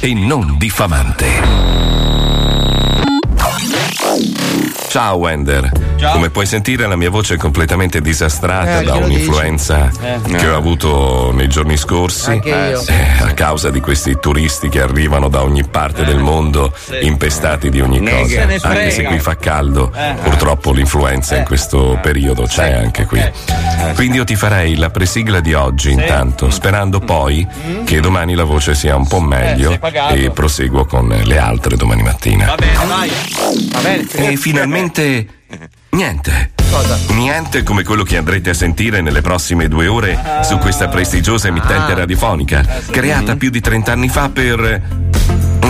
e non diffamante. Ciao Wender. Ciao. Come puoi sentire la mia voce è completamente disastrata Eh, da un'influenza? Eh. che ho avuto nei giorni scorsi. Anche io. Eh, a causa di questi turisti che arrivano da ogni parte del mondo impestati di ogni Neghe. cosa. Se Anche se qui fa caldo, Eh. purtroppo l'influenza in questo periodo c'è anche qui. Quindi io ti farei la presigla di oggi intanto, sperando poi che domani la voce sia un po' meglio e proseguo con le altre domani mattina. Va bene, vai. Va bene. E finalmente niente. Niente come quello che andrete a sentire nelle prossime due ore su questa prestigiosa emittente radiofonica, creata più di 30 anni fa per.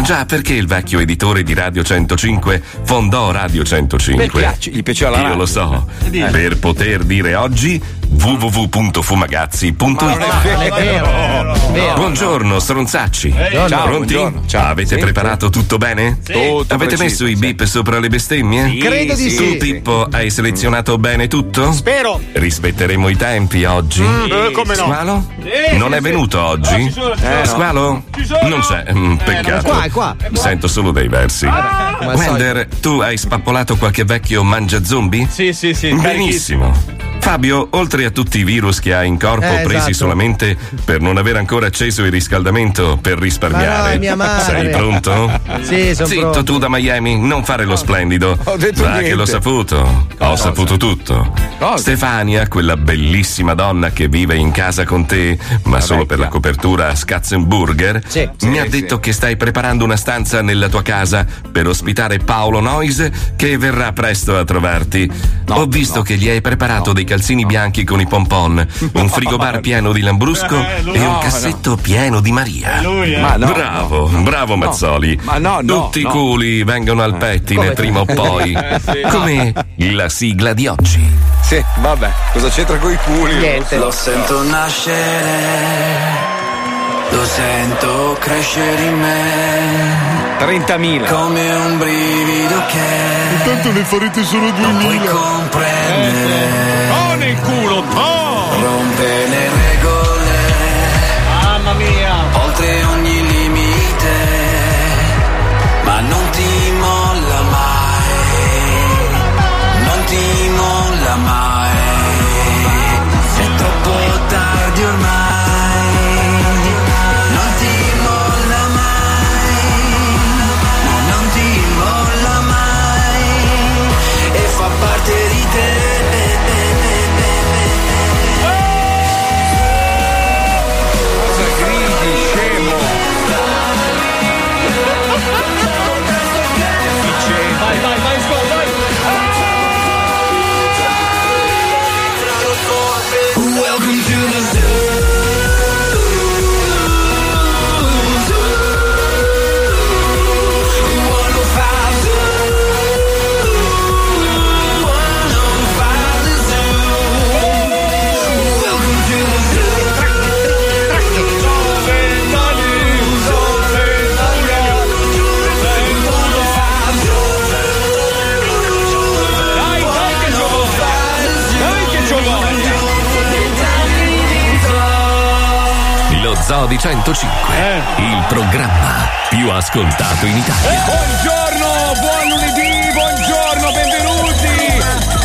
Già, perché il vecchio editore di Radio 105 fondò Radio 105? Gli piace- gli piaceva la Io radio. lo so. Dici. Per poter dire oggi www.fumagazzi.it. Buongiorno, stronzacci. Ciao, Pronti? buongiorno. Ciao. Avete Sì. preparato tutto bene? Tutto Avete preciso, messo i sì. beep sopra le bestemmie? Sì, Credo di Tu, sì. Pippo, hai selezionato bene tutto? Spero. Rispetteremo i tempi oggi? Eh, come no? Squalo? Sì, non sì, è venuto oggi? ci sono, ci sono. Eh, Squalo? Ci sono. Non c'è, mm, peccato. qua, è qua. Sento solo dei versi. come al Wender, tu hai spappolato qualche vecchio mangia zombie? Sì, sì, sì. Benissimo. Fabio, oltre a tutti i virus che hai in corpo Eh, presi esatto. solamente per non aver ancora acceso il riscaldamento per risparmiare. Ma no, è mia madre. Sei pronto? Sì, sono Zitto pronto. tu da Miami, non fare lo splendido. Ho detto Va niente. che l'ho saputo. Ho saputo tutto. Cosa? Stefania, quella bellissima donna che vive in casa con te, ma solo per la copertura Scatzenburger, Sì. mi ha Sì, detto sì. che stai preparando una stanza nella tua casa per ospitare Paolo Noise che verrà presto a trovarti. Ho visto che gli hai preparato dei calzini bianchi con i pompon, un frigobar pieno di lambrusco Eh, lui- e un no, cassetto pieno di Maria. lui, eh. Ma no, bravo, bravo Mazzoli. Ma no, no, Tutti no. i culi vengono al pettine prima o poi. Come la sigla di oggi. Sì, vabbè, cosa c'entra con i culi? Niente. Lo sento nascere, lo sento crescere in me, 30.000. come un brivido che Tanto ne farete solo non puoi 2000. comprendere. Oh, nel culo, oh! Rompe le regole, Mamma mia. oltre ogni limite, ma non ti molla mai, non ti molla mai. È troppo tardi ormai, 905. Eh. Il programma più ascoltato in Italia. Eh, buongiorno, buon lunedì, buongiorno, benvenuti.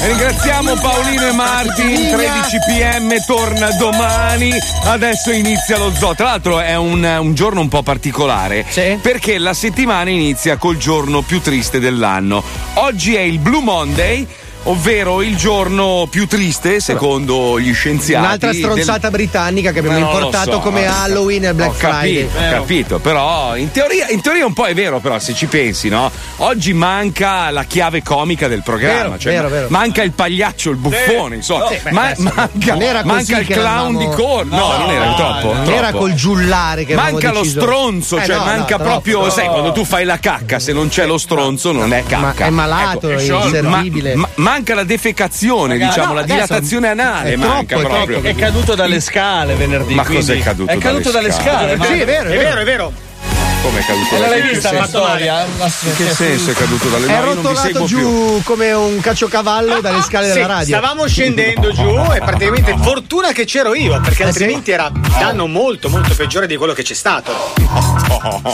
Ringraziamo Paolino e Martin, 13 pm, torna domani, adesso inizia lo zoo. Tra l'altro è un, un giorno un po' particolare sì. perché la settimana inizia col giorno più triste dell'anno. Oggi è il Blue Monday ovvero il giorno più triste, secondo gli scienziati. Un'altra stronzata del... britannica che abbiamo Ma lo importato so, come eh. Halloween e Black Ho Friday. capito, ho capito, però in teoria, in teoria un po' è vero, però se ci pensi, no? Oggi manca la chiave comica del programma, Vero, cioè, vero, vero. manca il pagliaccio, il buffone, insomma. Sì, beh, Ma- adesso manca, non era così manca il clown eravamo- di corno. No, non era troppo. Non era troppo. col giullare che Manca lo stronzo, Eh, cioè no, manca no, proprio, troppo. sai, quando tu fai la cacca, se non c'è lo stronzo non è Ma cacca. è malato, Ecco, è inservibile. Ma- ma- manca la defecazione, Ragazzi, diciamo, no, la dilatazione anale è manca troppo, è proprio. troppo. È caduto dalle scale venerdì. Ma quindi- cos'è caduto È caduto dalle dalle scale? scale. Sì, è vero, è vero. è vero. Come è caduto non dalle l'hai vista la storia? In che senso è caduto dalle È non vi rotolato giù più. come un caciocavallo dalle scale Sì, della radio. stavamo scendendo giù e praticamente fortuna che c'ero io, perché Eh, altrimenti era danno molto molto peggiore di quello che c'è stato.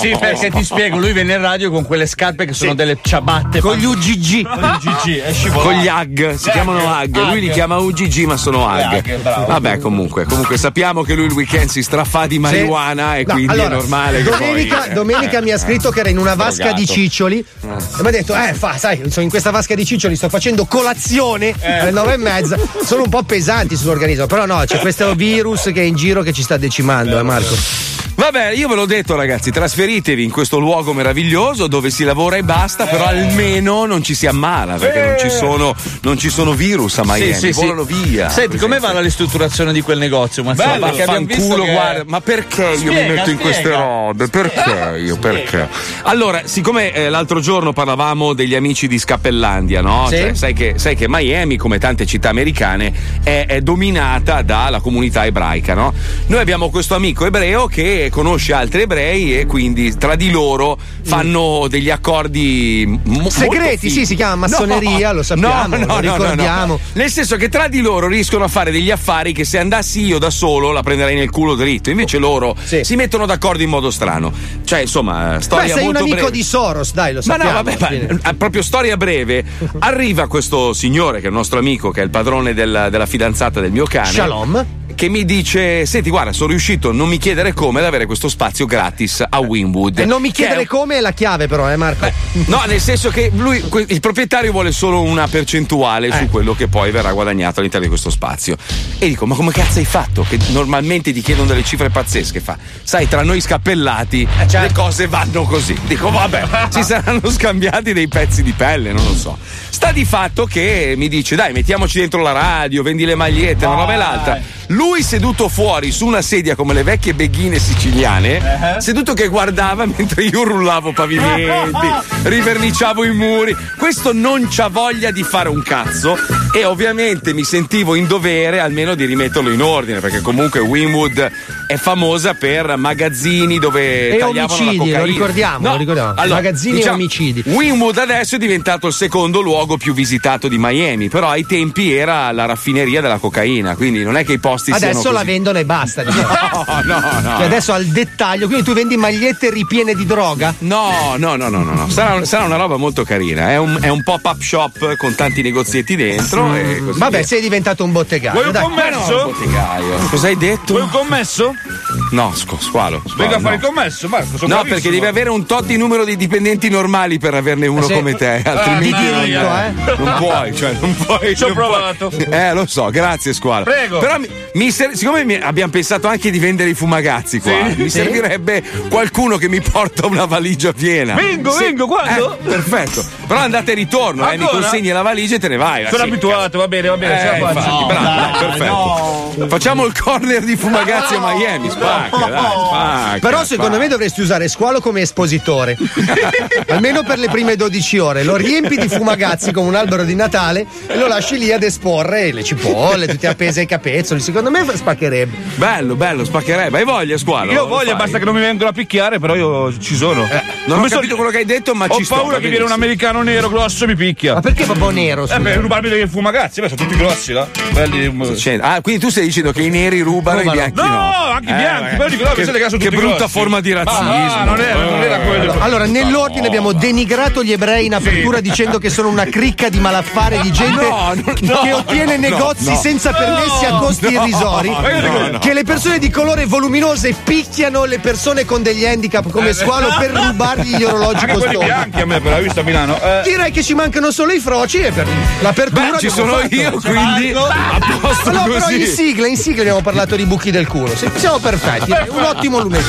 Sì, perché ti spiego, lui venne in radio con quelle scarpe che sono delle ciabatte. Con gli UGG. Con gli UGG, è scivolato. Con gli HAG, si chiamano HAG, lui li chiama UGG ma sono bravo. Vabbè comunque, comunque sappiamo che lui il weekend si strafà di marijuana e No, quindi allora, è normale che domenica, poi, eh, domenica mi ha scritto che era in una vasca di ciccioli. E mi ha detto eh fa sai sono in questa vasca di ciccioli sto facendo colazione alle nove e mezza. Sono un po' pesanti sull'organismo però no c'è questo virus che è in giro che ci sta decimando eh Marco Vabbè, io ve l'ho detto ragazzi, trasferitevi in questo luogo meraviglioso dove si lavora e basta, però almeno non ci si ammala, perché non ci sono, non ci sono virus a Miami, volano via. Senti, come va la ristrutturazione di quel negozio? Ma Bello, perché abbiamo fanculo, che- guarda, ma perché io mi Spiega, metto in queste spiega. robe? Perché io? Perché? Allora, siccome eh, l'altro giorno parlavamo degli amici di Scappellandia, no? Sì. Cioè, sai, che, sai che Miami, come tante città americane, è, è dominata dalla comunità ebraica, no? Noi abbiamo questo amico ebreo che conosce altri ebrei e quindi tra di loro fanno degli accordi mo- molto Segreti, sì, si chiama massoneria, lo sappiamo, no, no, lo no, no, no. ricordiamo. Nel senso che tra di loro riescono a fare degli affari che se andassi io da solo la prenderei nel culo dritto. Invece loro Sì. si mettono d'accordo in modo strano. Cioè, insomma, Beh, storia sei un molto amico breve. di Soros, dai, lo Ma sappiamo. no, vabbè, ma, proprio storia breve. Arriva questo signore che è il nostro amico, che è il padrone del- della fidanzata del mio cane. Shalom. Che mi dice: Senti, guarda, sono riuscito, non mi chiedere come, ad avere questo spazio gratis a Winwood. E non mi è chiedere un- come è la chiave, però, eh, Marco. No, nel senso che lui, il proprietario vuole solo una percentuale Eh. su quello che poi verrà guadagnato all'interno di questo spazio. E dico, ma come cazzo hai fatto? Che normalmente ti chiedono delle cifre pazzesche. Fa, sai, tra noi scappellati certo. le cose vanno così. Dico, vabbè, si saranno scambiati dei pezzi di pelle, non lo so. Sta di fatto che mi dice, dai, mettiamoci dentro la radio, vendi le magliette, una roba e l'altra. Lui seduto fuori su una sedia come le vecchie beghine siciliane, seduto che guardava mentre io rullavo pavimenti, riverniciavo i muri. Questo non c'ha voglia di fare un cazzo e ovviamente mi sentivo in dovere almeno di rimetterlo in ordine, perché comunque Winwood è famosa per magazzini dove E tagliavano omicidi, la cocaina. lo ricordiamo, lo ricordiamo. Magazzini e omicidi. Winwood adesso è diventato il secondo luogo più visitato di Miami, però ai tempi era la raffineria della cocaina, quindi non è che i posti Adesso la vendono e basta. diciamo. No, no, no. Cioè, adesso al dettaglio, quindi tu vendi magliette ripiene di droga? No, no, no, no, no, no. Sarà, sarà una roba molto carina. È un, è un pop-up shop con tanti negozietti dentro. E così Vabbè, via. sei diventato un bottegaio. Vuoi un dai. commesso? Bottegaio. Cosa hai detto? Vuoi un commesso? No, squalo. squalo, Venga a fare no. il commesso, Marco. sono No, bravissimo. perché devi avere un tot di numero di dipendenti normali per averne uno sì. come te, altrimenti di diritto, non, eh. non puoi, cioè non puoi. Ci ho non puoi. provato. Eh, lo so, grazie squalo. Prego. Però mi, mi ser- siccome mi- abbiamo pensato anche di vendere i fumagazzi qua, Sì. mi Sì. servirebbe qualcuno che mi porta una valigia piena. Vengo, Sì. vengo, quando? Eh, perfetto. Però andate e ritorno, eh, mi consegni la valigia e te ne vai. Sono Sì, abituato, va bene, va bene, ce eh, la faccio. infatti, bravo, dai, perfetto. Facciamo il corner di fumagazzi a Miami, spacca, dai, spacca. Però secondo spacca. me dovresti usare squalo come espositore. Almeno per le prime 12 ore. Lo riempi di fumagazzi come un albero di Natale e lo lasci lì ad esporre le cipolle, tutte appese ai capezzoli. Secondo me spaccherebbe. Bello, bello, spaccherebbe. Hai voglia, squalo? Io ho voglia, fai? basta che non mi vengono a picchiare, però io ci sono. Non ho so- capito quello che hai detto, ma Ho ci sto. paura va che viene un americano nero grosso e mi picchia. Ma perché proprio nero? Eh, scusa? per rubarmi dei fumagazzi, beh, sono tutti grossi, là. Belli. Cioè, Ah, quindi tu stai dicendo che i neri rubano, i Rubano. bianchi No, no? anche i bianchi, però dico, no, che, che sono che tutti brutta forma di razzismo. Ma non era, non era quello. Allora, nell'ordine abbiamo denigrato gli ebrei in apertura dicendo che sono una cricca di malaffare di gente No, no, no, che ottiene negozi senza permessi a costi no, irrisori. no, no. Che le persone di colore voluminose picchiano le persone con degli handicap come squalo per rubargli gli orologi Anche costosi. bianchi a me, però, hai visto a Milano? Eh, Direi che ci mancano solo i froci e per l'apertura. Beh, ci sono fatto. io, quindi a posto No, però in sigla, in sigla abbiamo parlato di buchi del culo. Siamo perfetti. È un ottimo lunedì.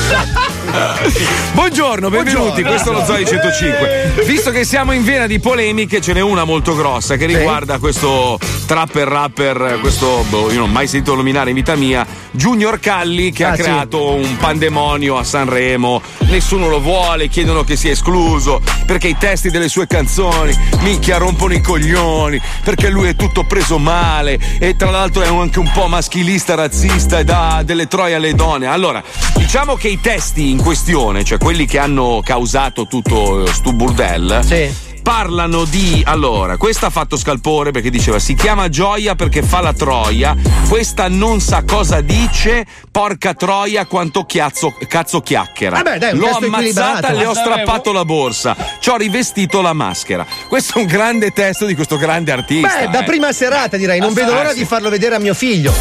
Buongiorno, benvenuti, questo è lo Zoe 105. Visto che siamo in vena di polemiche, ce n'è una molto grossa che riguarda questo trapper rapper, questo boh, io non ho mai sentito nominare in vita mia, Junior Calli che Ah, ha sì. creato un pandemonio a Sanremo, nessuno lo vuole, chiedono che sia escluso, perché i testi delle sue canzoni, minchia rompono i coglioni, perché lui è tutto preso male e tra l'altro è anche un po' maschilista, razzista e dà delle troie alle donne. Allora, diciamo che i testi in questione, cioè quelli che hanno causato tutto eh, stu burdel, Sì. Parlano di allora questa ha fatto scalpore perché diceva si chiama Gioia perché fa la troia questa non sa cosa dice porca troia quanto chiazzo, cazzo chiacchiera Vabbè, dai, un l'ho ammazzata le ho strappato la borsa ci ho rivestito la maschera questo è un grande testo di questo grande artista Beh, da eh. prima serata direi, non vedo l'ora di farlo vedere a mio figlio.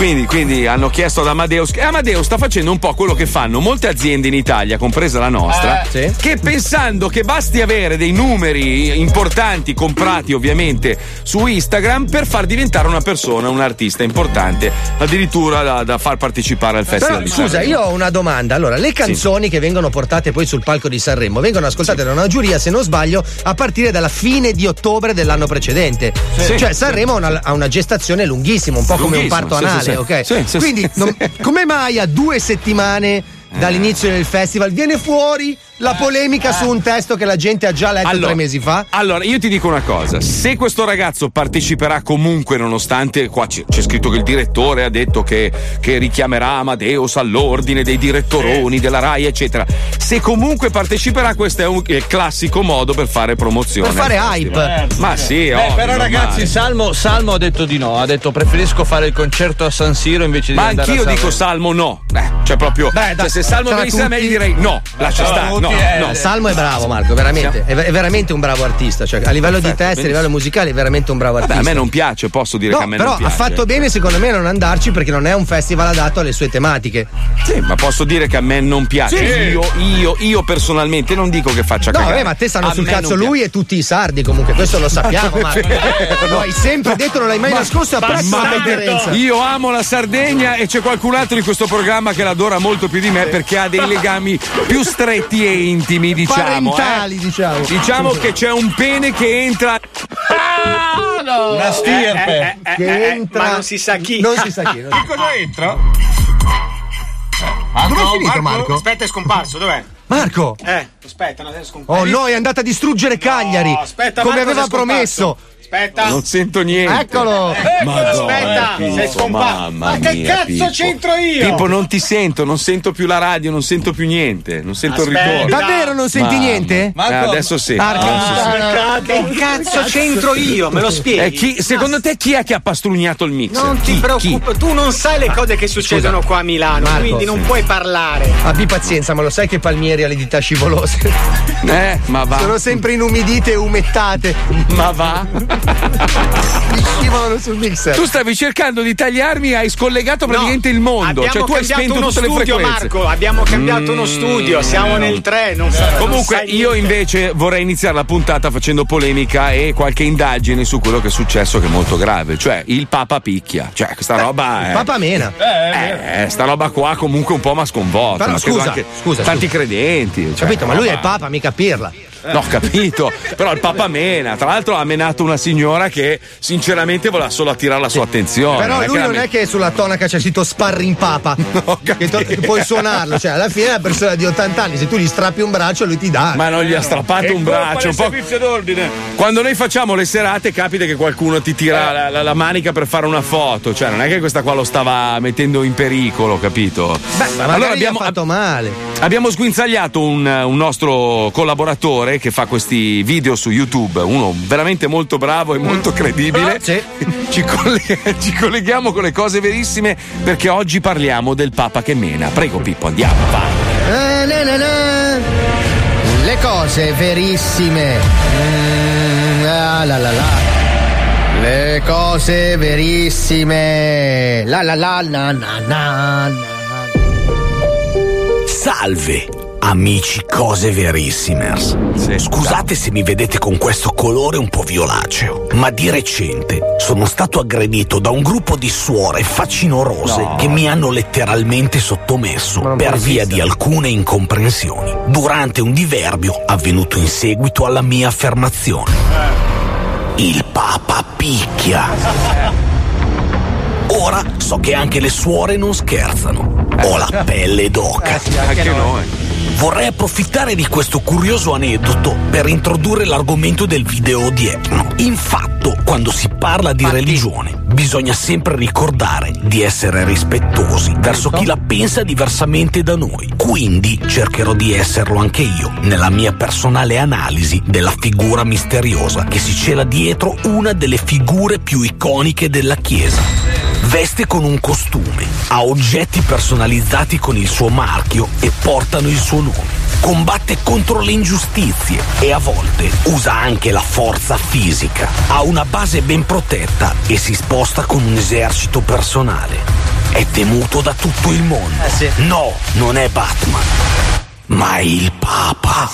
Quindi, quindi hanno chiesto ad Amadeus. E Amadeus sta facendo un po' quello che fanno molte aziende in Italia, compresa la nostra, Eh, sì. che pensando che basti avere dei numeri importanti comprati ovviamente su Instagram per far diventare una persona, un artista importante, addirittura da, da far partecipare al festival Però scusa, io ho una domanda. Allora, le canzoni che vengono portate poi sul palco di Sanremo vengono ascoltate da una giuria, se non sbaglio, a partire dalla fine di ottobre dell'anno precedente. Sì. Cioè, Sanremo ha una, ha una gestazione lunghissima, un po' come un parto sì, anale, sì, sì. ok? Sì, sì, Quindi, sì, non- sì. Come mai a due settimane dall'inizio del festival viene fuori la polemica su un testo che la gente ha già letto tre mesi fa? Allora, io ti dico una cosa: se questo ragazzo parteciperà comunque, nonostante qua c'è, c'è scritto che il direttore ha detto che, che richiamerà Amadeus all'ordine dei direttoroni della RAI, eccetera. Se comunque parteciperà, questo è un è il classico modo per fare promozione. Per fare hype. festival. Ma sì, eh, ovvio, però ragazzi. Salmo, Salmo ha detto di no. Ha detto preferisco fare il concerto a San Siro invece di Ma andare anch'io dico. Salmo no. Eh, cioè proprio. Beh, cioè, se Salmo tra venisse da me tutti- gli direi no, lascia stare. No, eh, no. Salmo è bravo, Marco, veramente. È, è veramente un bravo artista. Cioè, a livello di Perfetto, testi, a livello musicale, è veramente un bravo Vabbè, artista. a me non piace, posso dire No, che a me però non piace. ha fatto bene secondo me a non andarci perché non è un festival adatto alle sue tematiche. Sì, ma posso dire che a me non piace. Sì. Io, io, io personalmente non dico che faccia No, cagare. vabbè, ma te stanno A sul cazzo lui e tutti i sardi comunque, questo lo sappiamo, ma lo hai sempre detto, non l'hai mai nascosto e apprezzo la differenza. Io amo la Sardegna e c'è qualcun altro in questo programma che l'adora molto più di me perché ha dei legami più stretti e intimi, diciamo. Parentali, eh. diciamo. Diciamo che c'è un pene che entra. Una stirpe. Che entra. ma non si sa chi. Non si sa chi. non si- Cosa entra? Dove è finito Marco? Aspetta, è scomparso, dov'è? Marco! Eh, aspetta, no, adesso è scomparso. Oh no, è andata a distruggere Cagliari! No, aspetta, come Marco, aveva promesso! Aspetta. Non sento niente. Eccolo! Aspetta, Pippo, sei scomparso. Ma che mia, cazzo Pippo. c'entro io? Pippo, non ti sento, non sento più la radio, non sento più niente, non sento il Aspetta. ritorno. Davvero non senti Mamma. niente? Eh, Marco, adesso sì. Marco, Che cazzo c'entro io? Me lo spieghi? Eh, chi- secondo te chi è che ha pastrugnato il mixer? Non ti preoccupare, tu non sai le cose che succedono qua a Milano, Marco, quindi non sì. puoi parlare. abbi pazienza, ma lo sai che Palmieri ha le dita scivolose? Eh, ma va. Sono sempre inumidite e umettate. Ma va. Mi scivolano sul mixer. Tu stavi cercando di tagliarmi, hai scollegato praticamente il mondo. Cioè, tu hai spento uno tutte le studio, frequenze. Marco. Abbiamo cambiato uno studio. Siamo nel 3. Non sa- non Comunque, sai io invece vorrei iniziare la puntata facendo polemica e qualche indagine su quello che è successo, che è molto grave. Cioè, il Papa picchia. Cioè, questa roba è. Papa mena. Eh, sta roba qua comunque un po' mi ha sconvolto. Però ma scusa, scusa, tanti scusa. credenti. cioè, Capito? Ma lui è il Papa, mica Pirla. No, ho capito. Però il Papa mena. Tra l'altro ha menato una signora che sinceramente voleva solo attirare la sua attenzione. Però lui non men- è che sulla tonaca c'è scritto sparring papa. che, to- che puoi suonarlo. Cioè, alla fine è una persona di 80 anni. Se tu gli strappi un braccio, lui ti dà. Ma non gli ha strappato un braccio. Un po'... servizio d'ordine. Quando noi facciamo le serate capita che qualcuno ti tira la, la- la manica per fare una foto. Cioè, non è che questa qua lo stava mettendo in pericolo, capito? Beh, ma allora abbiamo, ha fatto male. abbiamo sguinzagliato un, un nostro collaboratore che fa questi video su YouTube, uno veramente molto bravo e molto credibile. Sì. Ci, collega- ci colleghiamo con le cose verissime perché oggi parliamo del Papa che mena. Prego Pippo, andiamo, vai. Eh, na, na, na. Le cose verissime. Mm, ah, la, la, la. Le cose verissime. La la la na na na. na. Salve, amici cose verissimers. Scusate se mi vedete con questo colore un po' violaceo, ma di recente sono stato aggredito da un gruppo di suore facinorose No. che mi hanno letteralmente sottomesso per via esistere. di alcune incomprensioni durante un diverbio avvenuto in seguito alla mia affermazione. Il Papa picchia. Ora so che anche le suore non scherzano. Ho la pelle d'oca. Anche noi. Vorrei approfittare di questo curioso aneddoto per introdurre l'argomento del video odierno. Infatti, quando si parla di religione, bisogna sempre ricordare di essere rispettosi verso chi la pensa diversamente da noi. Quindi cercherò di esserlo anche io nella mia personale analisi della figura misteriosa che si cela dietro una delle figure più iconiche della Chiesa. Veste con un costume, ha oggetti personalizzati con il suo marchio e portano il suo nome. Combatte contro le ingiustizie e a volte usa anche la forza fisica. Ha una base ben protetta e si sposta con un esercito personale. È temuto da tutto il mondo. No, non è Batman, ma è il Papa.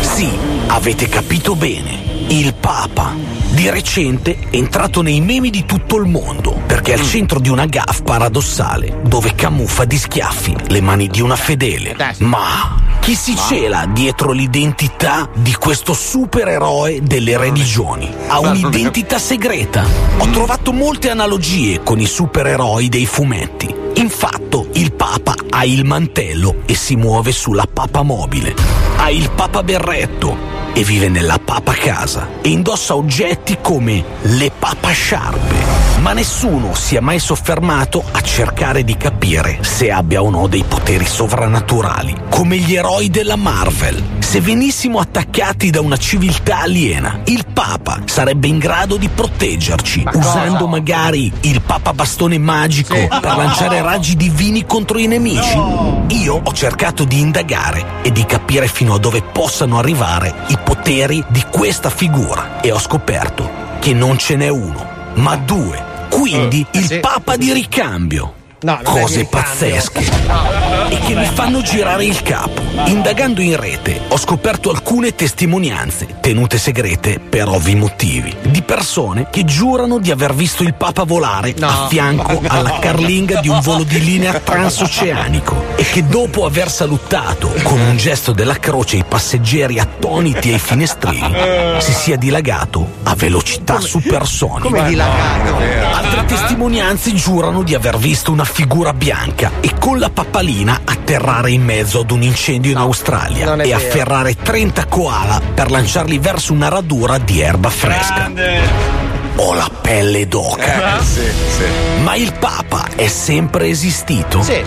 Sì, avete capito bene. Il Papa. Di recente è entrato nei memi di tutto il mondo perché è al centro di una gaff paradossale dove camuffa di schiaffi le mani di una fedele. Ma chi si cela dietro l'identità di questo supereroe delle religioni? Ha un'identità segreta. Ho trovato molte analogie con i supereroi dei fumetti. Infatti, il Papa ha il mantello e si muove sulla papa mobile. Ha il Papa berretto e vive nella papa casa e indossa oggetti come le papa sciarpe. Ma nessuno si è mai soffermato a cercare di capire se abbia o no dei poteri sovrannaturali, come gli eroi della Marvel. Se venissimo attaccati da una civiltà aliena, il Papa sarebbe in grado di proteggerci, usando magari il Papa bastone magico per lanciare raggi divini contro i nemici. Io ho cercato di indagare e di capire fino a dove possano arrivare i poteri di questa figura e ho scoperto che non ce n'è uno, ma due. Quindi il Papa di ricambio. No, Cose pazzesche e che mi fanno girare il capo. Indagando in rete ho scoperto alcune testimonianze, tenute segrete per ovvi motivi, di persone che giurano di aver visto il Papa volare a fianco alla carlinga di un volo di linea transoceanico e che dopo aver salutato con un gesto della croce i passeggeri attoniti ai finestrini si sia dilagato a velocità supersonica. Come dilagato? Altre testimonianze giurano di aver visto una figura bianca e con la pappalina atterrare in mezzo ad un incendio in Australia e vero. afferrare 30 koala per lanciarli verso una radura di erba fresca. Ho la pelle d'oca. Ma il Papa è sempre esistito? Sì.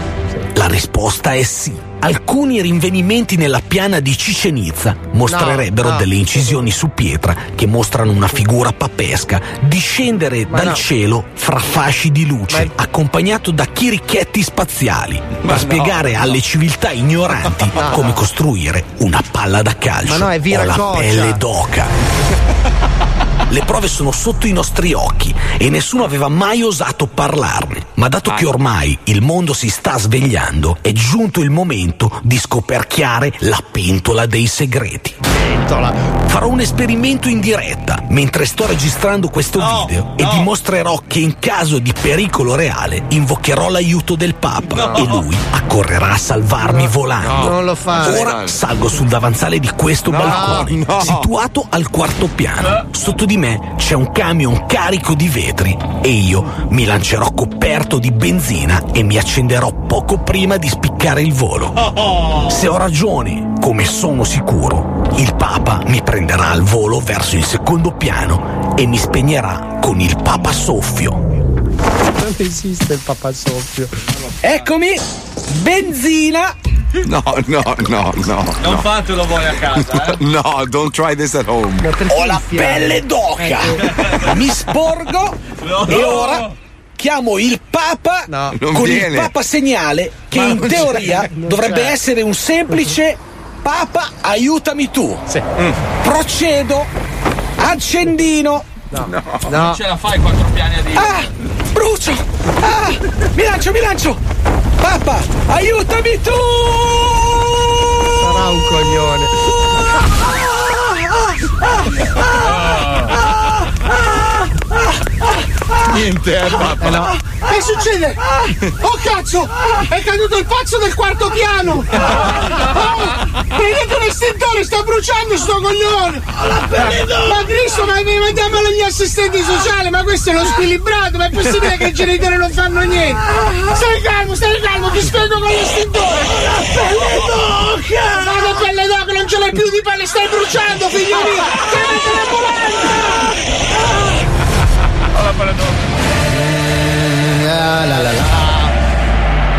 La risposta è sì. Alcuni rinvenimenti nella piana di Cicenizza mostrerebbero No, no. delle incisioni su pietra che mostrano una figura papesca discendere Ma dal no. cielo fra fasci di luce, Ma- accompagnato da chirichetti spaziali, per spiegare alle civiltà ignoranti No, come costruire una palla da calcio. Ma no, è Ho la pelle d'oca. Le prove sono sotto i nostri occhi e nessuno aveva mai osato parlarne. Ma dato che ormai il mondo si sta svegliando, è giunto il momento di scoperchiare la pentola dei segreti. Farò un esperimento in diretta mentre sto registrando questo video e dimostrerò che in caso di pericolo reale invocherò l'aiuto del Papa e lui accorrerà a salvarmi volando. Non lo fare. Ora salgo sul davanzale di questo balcone, situato al quarto piano. Sotto di me c'è un camion carico di vetri e io mi lancerò coperto di benzina e mi accenderò poco prima di spiccare il volo. Se ho ragione, come sono sicuro, il Papa mi prenderà al volo verso il secondo piano e mi spegnerà con il Papa soffio. Non esiste il Papa Soffio. Eccomi, benzina No, no, no, no. Non fatelo voi a casa, eh. No, don't try this at home. Ho la pelle d'oca! Mi sporgo e ora chiamo il Papa Non con viene. il Papa segnale che Ma in non teoria c'è, non dovrebbe c'è. essere un semplice Papa aiutami tu. Mm. Procedo. Accendino. No. Ce la fai quattro piani a dire. Ah! Brucio! Ah! Mi lancio, mi lancio! Papa, aiutami tu! Sarà un coglione. Niente, eh, papà. Che succede? Oh cazzo! È caduto il pazzo del quarto piano! Oh, prendete un estintore, sta bruciando sto coglione! Ma Cristo, ma mi mandiamolo agli assistenti sociali, ma questo è lo squilibrato, ma è possibile che i genitori non fanno niente? Stai calmo, stai calmo, ti spiego con l'estintore! La pelle d'oca! Ma che pelle d'oca, non ce l'hai più di pelle, stai bruciando, figlio mio! Chiamate l'ambulanza! La, la, la, la.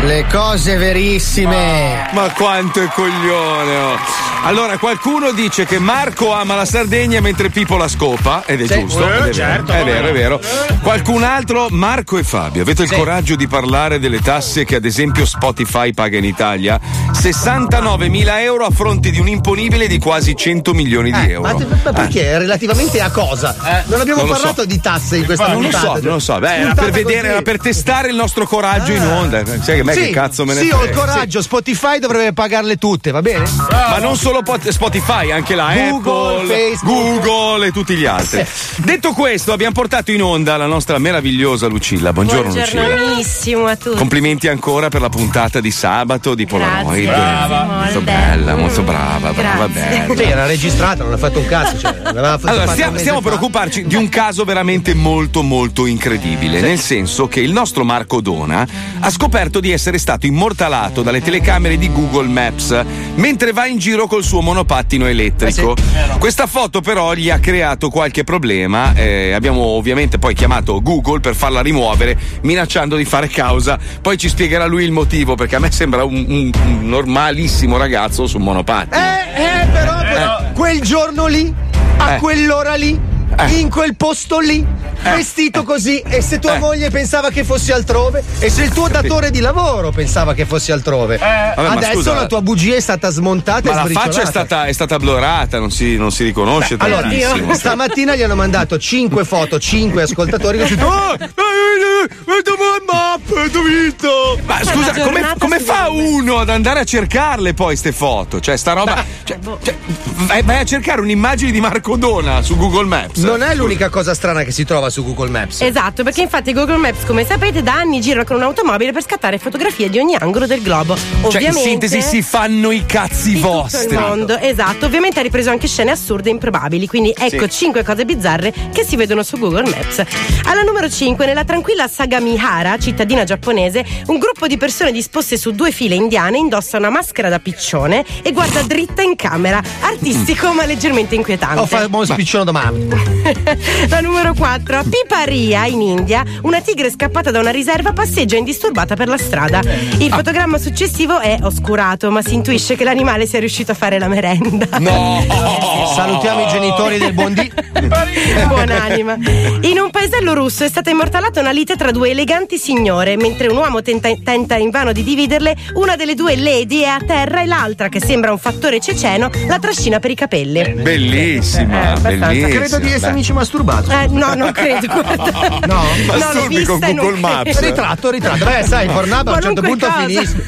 Le cose verissime. Ma quanto è coglione! oh. Allora, qualcuno dice che Marco ama la Sardegna mentre Pippo la scopa, ed è Sì. giusto. Eh, ed è certo, vero, è vero, no. è vero. Qualcun altro, Marco e Fabio, avete il Sì. coraggio di parlare delle tasse che ad esempio Spotify paga in Italia? 69.000 euro a fronte di un imponibile di quasi 100 milioni di Eh, euro. ma, te- ma perché? Relativamente a cosa? non abbiamo non lo parlato so. di tasse in questa non lo puntata. so, non lo so. Beh, era per vedere, così. era per testare il nostro coraggio in onda. Sai che me sì, che cazzo me ne Sì, ho il frega. coraggio, Spotify dovrebbe pagarle tutte, va bene? Ma non solo pot- Spotify, anche la Google, Apple, Facebook. Google e tutti gli altri. Detto questo, abbiamo portato in onda la nostra meravigliosa Lucilla. Buongiorno, Lucilla. Buongiornissimo a tutti. Complimenti ancora per la puntata di sabato di Polaroid. Brava. Molto bella, molto brava, brava, Grazie. bella. Sì, era registrata, non ha fatto un cazzo. Cioè, Allora, fatto stiamo, stiamo per occuparci di un caso veramente molto molto incredibile, nel senso che il nostro Marco Dona ha scoperto di essere stato immortalato dalle telecamere di Google Maps mentre va in giro col suo monopattino elettrico. Questa foto però gli ha creato qualche problema, eh, abbiamo ovviamente poi chiamato Google per farla rimuovere minacciando di fare causa, poi ci spiegherà lui il motivo perché a me sembra un, un- un normalissimo ragazzo sul monopattino. Eh, eh, però, però, quel giorno lì, a Eh. quell'ora lì, Eh. in quel posto lì, vestito così, e se tua Eh. moglie pensava che fossi altrove, e se il tuo datore di lavoro pensava che fossi altrove, Vabbè, ma adesso scusa, la tua bugia è stata smontata Ma e la faccia è stata, è stata blurata, non si, non si riconosce Allora, tantissimo. stamattina gli hanno mandato 5 foto, 5 ascoltatori che hanno detto "Oh, eh, eh, eh, dove è il map? Dove vinto?" Ma scusa, come, come fa uno ad andare a cercarle poi ste foto? Cioè, sta roba. Cioè, cioè, vai, vai a cercare un'immagine di Marco Dona su Google Maps. Non è l'unica cosa strana che si trova su Google Maps. Esatto, perché infatti Google Maps, come sapete, da anni gira con un'automobile per scattare fotografie di ogni angolo del globo. Cioè, Ovviamente. in sintesi, si fanno i cazzi di vostri. Tutto il mondo, esatto. Ovviamente ha ripreso anche scene assurde e improbabili. Quindi ecco Sì. 5 cose bizzarre che si vedono su Google Maps. Alla numero 5, nella tranquilla Sagamihara, cittadina giapponese, un gruppo di persone disposte su due file indiane indossa una maschera da piccione e guarda dritta in camera. Artistico ma leggermente inquietante. Oh, fa un spiccione domani. La numero 4. A Piparia, in India, una tigre scappata da una riserva passeggia indisturbata per la strada. Il fotogramma successivo è oscurato, ma si intuisce che l'animale sia riuscito a fare la merenda. No! Salutiamo i genitori del Bondi. Buonanima. In un paesello russo è stata immortalata una lite tra due eleganti signore. Mentre un uomo tenta, tenta invano di dividerle, una delle due lady è a terra e l'altra, che sembra un fattore ceceno, la trascina per i capelli. Bellissima, Eh, abbastanza. bellissima. Credo di Beh. essermici masturbato. Eh, no, non credo. guarda. No? No, l'ho Masturbi con Google Maps. credo. Ritratto, ritratto. Beh, sai, Pornhub a un certo punto cosa. finisce.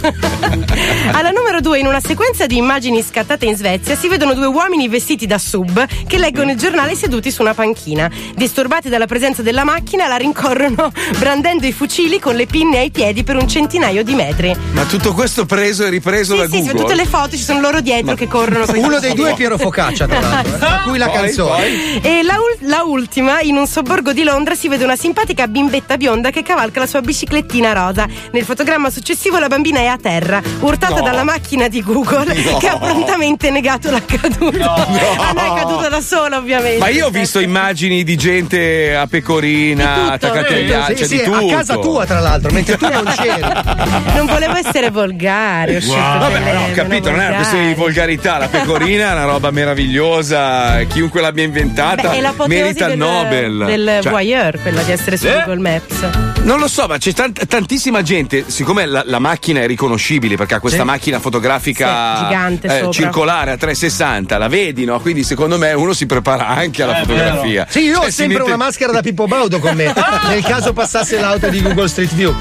Alla numero 2, in una sequenza di immagini scattate in Svezia, si vedono due uomini vestiti da sub che leggono il giornale seduti su una panchina. Disturbati dalla presenza della macchina, la rincorrono brandendo i fucili con le pinne ai piedi per un centinaio di metri. Ma tutto questo preso e ripreso da Sì, sì, Google. sono tutte le foto, ci sono loro dietro che corrono. Uno dei due è Piero Focaccia, tra l'altro. eh, A cui la Poi, canzone. poi. E la, ul- la ultima, in un sobborgo di Londra si vede una simpatica bimbetta bionda che cavalca la sua biciclettina rosa. Nel fotogramma successivo la bambina è a terra, urtata No. dalla macchina di Google No. che ha prontamente negato l'accaduto. A noi è accaduto da sola, ovviamente. Ma io ho visto immagini di gente a pecorina, attaccate agli altri, Sì, cioè sì, di a tutto. casa tua, tra l'altro, mentre tu non c'eri. Non volevo essere volgare. scelto Vabbè, no, ho capito, non è una questione di volgarità. La pecorina è una roba meravigliosa. Chiunque l'abbia inventata Beh, merita il Nobel. del Cioè, voyeur, quella di essere su Eh? Google Maps. Non lo so, ma c'è tant- tantissima gente. Siccome la, la macchina è riconoscibile perché ha questa Sì. macchina fotografica Sì, gigante eh, sopra. circolare a 360, la vedi, no? Quindi secondo me uno si prepara anche alla fotografia. Sì, io Cioè, ho sempre mette- una maschera da Pippo Baudo con me, nel caso passasse l'auto di Google Street View.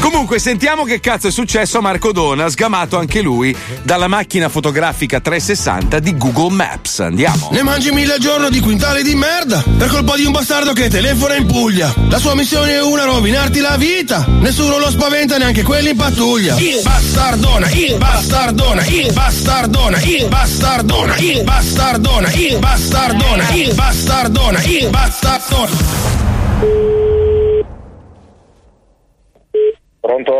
Comunque, sentiamo che cazzo è successo a Marco Dona, sgamato anche lui dalla macchina fotografica 360 di Google Maps. Andiamo. Ne mangi mille al giorno di quintali di merda per colpa di un bastardo che telefona in Puglia. La sua missione è una, rovinarti la vita. Nessuno lo spaventa, neanche quelli in pattuglia. Il bastardona, il bastardona, il bastardona, il bastardona, il bastardona, il bastardona, il bastardona, il bastardona. Pronto?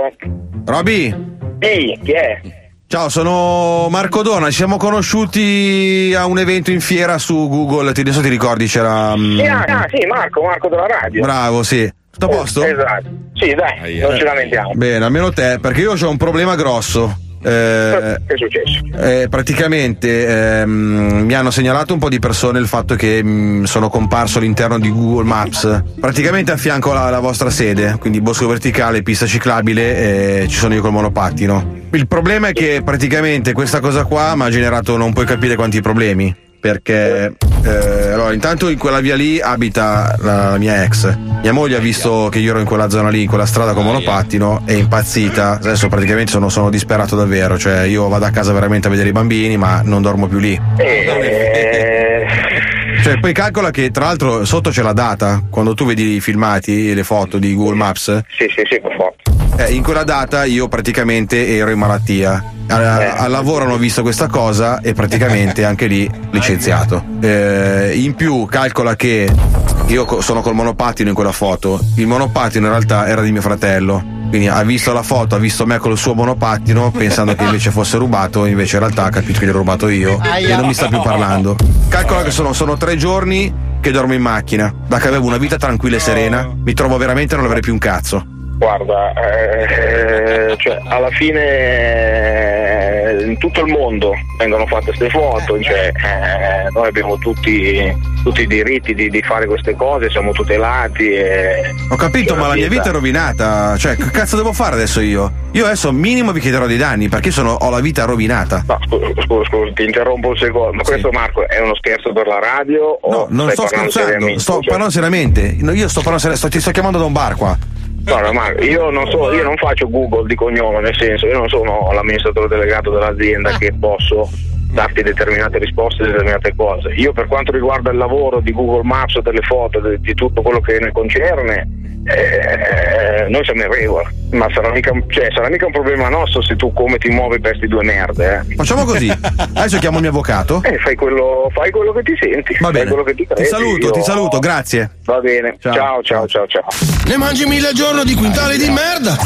Roby, Ehi, chi è? Ciao, sono Marco Dona. Ci siamo conosciuti a un evento in fiera su Google. Ti, adesso ti ricordi c'era. mm, Ah, ah, sì, Marco, Marco della radio. Bravo, sì. Tutto a posto? Esatto. Sì, dai, non ci lamentiamo. Bene, almeno te, perché io ho un problema grosso. Eh, Che è successo? eh, praticamente ehm, mi hanno segnalato un po' di persone il fatto che mm, sono comparso all'interno di Google Maps, praticamente a fianco alla, vostra sede, quindi bosco verticale, pista ciclabile, e ci sono io col monopattino. Il problema è che praticamente questa cosa qua mi ha generato non puoi capire quanti problemi. Perché eh, allora, intanto in quella via lì abita la, la mia ex. Mia moglie ha visto che io ero in quella zona lì, in quella strada con monopattino, è impazzita. Adesso praticamente sono, sono disperato davvero. Cioè, io vado a casa veramente a vedere i bambini, ma non dormo più lì. Eh, Cioè, poi calcola che tra l'altro sotto c'è la data. Quando tu vedi i filmati e le foto di Google Maps, sì, sì, sì, per forza. eh, in quella data io praticamente ero in malattia. Al, al lavoro hanno visto questa cosa e praticamente anche lì licenziato. Eh, in più calcola che io sono col monopattino in quella foto. Il monopattino in realtà era di mio fratello. Quindi ha visto la foto, ha visto me con il suo monopattino pensando che invece fosse rubato, invece in realtà ha capito che l'ho rubato io e non mi sta più parlando. Calcola che sono, sono tre giorni che dormo in macchina. Da che avevo una vita tranquilla e serena, mi trovo veramente a non avere più un cazzo. Guarda, eh, cioè, alla fine eh, in tutto il mondo vengono fatte queste foto, cioè, eh, noi abbiamo tutti, tutti i diritti di, di fare queste cose, siamo tutelati. E, Ho capito, ma la mia vita è rovinata. Cioè, che cazzo devo fare adesso io? Io adesso minimo vi chiederò dei danni perché sono, ho la vita rovinata. No, scusa, scusa, scusa, ti interrompo un secondo, ma questo Marco è uno scherzo per la radio? No, o non sto scherzando, sto Cioè, parlando seriamente. No, io sto parlando seriamente, sto- ti sto chiamando da un bar qua. Guarda Marco, io non, so, io non faccio Google di cognome, nel senso, io non sono l'amministratore delegato dell'azienda che posso darti determinate risposte determinate cose. Io per quanto riguarda il lavoro di Google Maps, delle foto, de- di tutto quello che ne concerne, eh, noi siamo in regola. Ma sarà mica, cioè, sarà mica un problema nostro se tu come ti muovi per questi due merde. Eh. Facciamo così. Adesso chiamo il mio avvocato. Eh, fai, quello, fai quello che ti senti, Va fai bene. quello che ti Ti credi. saluto, io- ti saluto, grazie. Va bene, Ciao. ciao, ciao, ciao, ciao. Ne mangi mille al giorno di quintali di merda.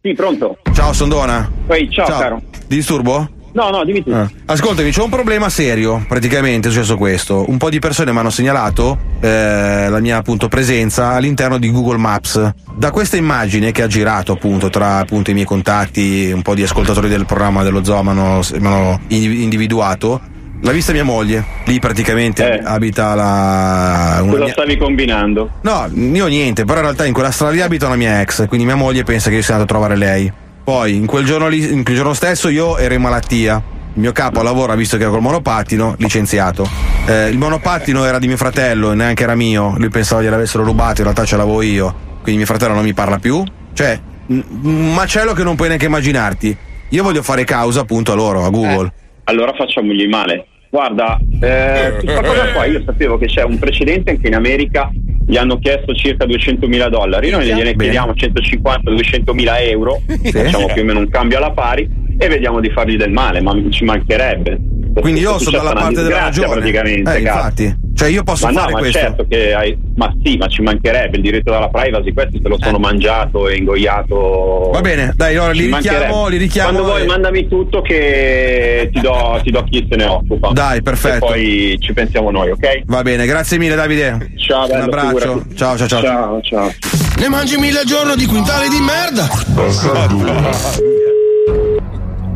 Sì, pronto. Ciao, Sondona. Poi, ciao, caro. Ti disturbo? No, no, dimmi tu. Ah. Ascoltami, c'è un problema serio, praticamente è successo questo. Un po' di persone mi hanno segnalato eh, la mia appunto presenza all'interno di Google Maps. Da questa immagine che ha girato appunto tra appunto i miei contatti, un po' di ascoltatori del programma dello Zoo mi hanno, individuato. L'ha vista mia moglie, lì praticamente abita la. una Cosa mia- stavi combinando? No, io niente, però in realtà in quella strada lì abita una mia ex, quindi mia moglie pensa che io sia andato a trovare lei. Poi in quel giorno lì, in quel giorno stesso io ero in malattia. Il mio capo a lavoro ha visto che ero col monopattino, licenziato. Eh, il monopattino era di mio fratello, neanche era mio. Lui pensava gliel'avessero rubato, in realtà ce l'avevo io. Quindi mio fratello non mi parla più. Cioè, un macello che non puoi neanche immaginarti. Io voglio fare causa appunto a loro, a Google. Allora facciamogli male. Guarda, eh, questa cosa qua io sapevo che c'è un precedente anche in America, gli hanno chiesto circa 200.000 dollari, noi gliene chiediamo 150-200.000 euro, facciamo più o meno un cambio alla pari e vediamo di fargli del male, ma ci mancherebbe. Quindi io sono dalla parte della ragione. Praticamente, Eh, infatti. Cioè io posso ma fare no, ma questo. certo che hai. Ma sì, ma ci mancherebbe il diritto alla privacy, questi se lo sono mangiato e ingoiato. Eh. Va bene, dai, allora li richiamo, li richiamo. Quando vuoi mandami tutto che ti do, ti do chi se ne occupa. Dai, perfetto. E poi ci pensiamo noi, ok? Va bene, grazie mille Davide. Ciao, Un bello, abbraccio. figurati. Ciao, ciao, ciao. Ciao, ciao. Ne mangi mille al giorno di quintali di merda.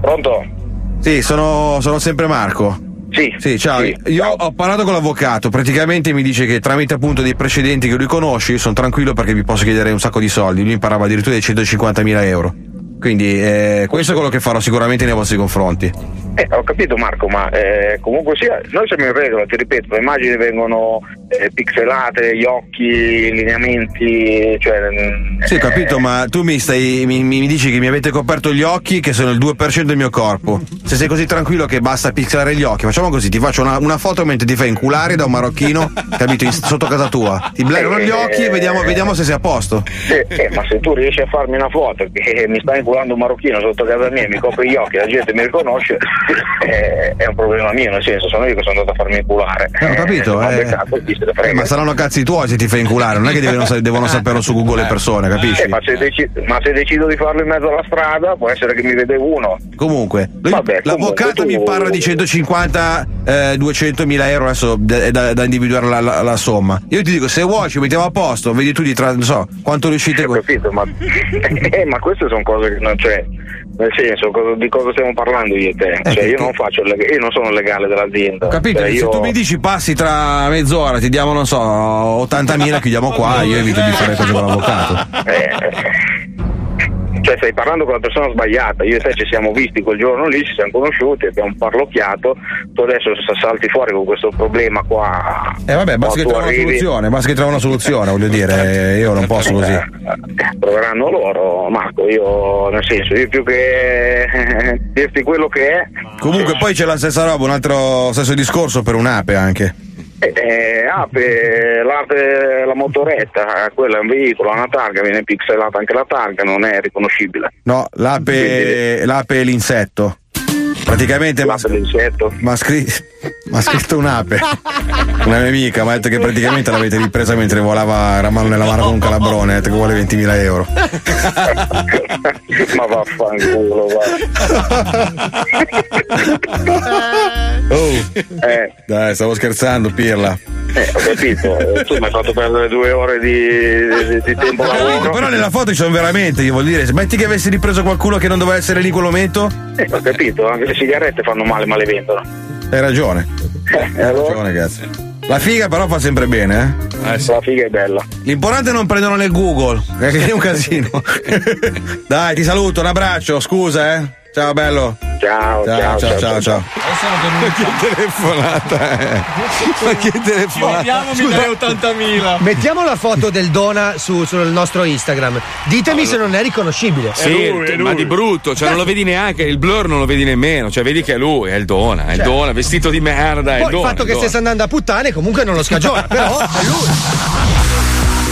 Pronto? Sì, sono, sono sempre Marco. Sì. ciao. Io ho parlato con l'avvocato, praticamente mi dice che tramite appunto dei precedenti che lui conosce, io sono tranquillo perché vi posso chiedere un sacco di soldi. Lui mi parlava addirittura di 150.000 euro. Quindi eh, questo è quello che farò sicuramente nei vostri confronti. Eh, ho capito Marco, ma eh, comunque sia, noi siamo in regola, ti ripeto, le immagini vengono eh, pixelate, gli occhi, i lineamenti, cioè... mm, Sì, ho capito, ma tu mi, stai, mi, mi dici che mi avete coperto gli occhi, che sono il 2% del mio corpo. Se sei così tranquillo che basta pixelare gli occhi, facciamo così: ti faccio una, una foto mentre ti fai inculare da un marocchino, capito? in- sotto casa tua. Ti blerano gli occhi e vediamo, vediamo se sei a posto. Eh, eh, ma se tu riesci a farmi una foto che mi sta inculando un marocchino sotto casa mia e mi copre gli occhi la gente mi riconosce, eh, è un problema mio, nel senso sono io che sono andato a farmi inculare. Eh, ho capito, Eh, eh. beccato. Eh, ma saranno cazzi tuoi se ti fai inculare, non è che devono, devono saperlo su Google le persone, capisci? Eh, ma, se deci- ma se decido di farlo in mezzo alla strada, può essere che mi vede uno. Comunque, lui- Vabbè, l'avvocato comunque tu- mi parla di 150, eh, 200 mila euro, adesso è da, da individuare la, la- la somma. Io ti dico, se vuoi ci mettiamo a posto, vedi tu di tra, non so, quanto riuscite. Ho capito, ma, eh, ma queste sono cose che non c'è. Nel senso, di cosa stiamo parlando io e te? Eh, Cioè, io non faccio il leg- io non sono il legale dell'azienda. Ho capito, Cioè, se io- tu mi dici passi tra mezz'ora, ti diamo, non so, 80.000, chiudiamo qua, io evito di fare cose con l'avvocato. Cioè, stai parlando con la persona sbagliata. Io e te ci siamo visti quel giorno lì, ci siamo conosciuti, abbiamo parlocchiato. Tu adesso salti fuori con questo problema qua. Eh vabbè, basta che trovi una soluzione, basta che trovi una soluzione, voglio dire, io non posso così. Eh, Troveranno loro, Marco. Io, nel senso, io più che dirti quello che è, Comunque poi c'è la stessa roba, un altro stesso discorso per un'ape anche. Eh, eh, ape, l'ape, la motoretta, eh, quella è un veicolo, ha una targa, viene pixelata anche la targa, non è riconoscibile. No, l'ape, l'ape è l'insetto. Praticamente mi ha scritto un'ape. Una mia amica mi ha detto che praticamente l'avete ripresa mentre volava era mano nella mano con un calabrone, ha detto che vuole 20.000 euro. Ma vaffanculo, Oh, Eh, dai, stavo scherzando, Pirla. eh, ho capito, tu mi hai fatto perdere due ore di, di- di tempo lavoro. però nella foto ci sono veramente, io vuol dire, se metti che avessi ripreso qualcuno che non doveva essere lì in quel momento, Eh, ho capito, anche le sigarette fanno male ma le vendono. hai ragione. Eh, Hai ragione, cazzo. La figa però fa sempre bene, eh? La figa è bella. L'importante è non prendono nel Google, perché è un casino. Dai, ti saluto, un abbraccio, scusa, eh. Ciao bello. Ciao, ciao, ciao, ciao. ciao. Ma che telefonata è? Ma che telefonata? Scusa, 80.000. Mettiamo la foto del Dona su- sul nostro Instagram. Ditemi se non è riconoscibile. Sì, ma di brutto, cioè non lo vedi neanche, il blur non lo vedi nemmeno, cioè vedi che è lui, è il Dona, è il Certo. Dona, vestito di merda, è il Poi il Dona. fatto il che Dona. stesse andando a puttane comunque non lo scagiona, però è lui.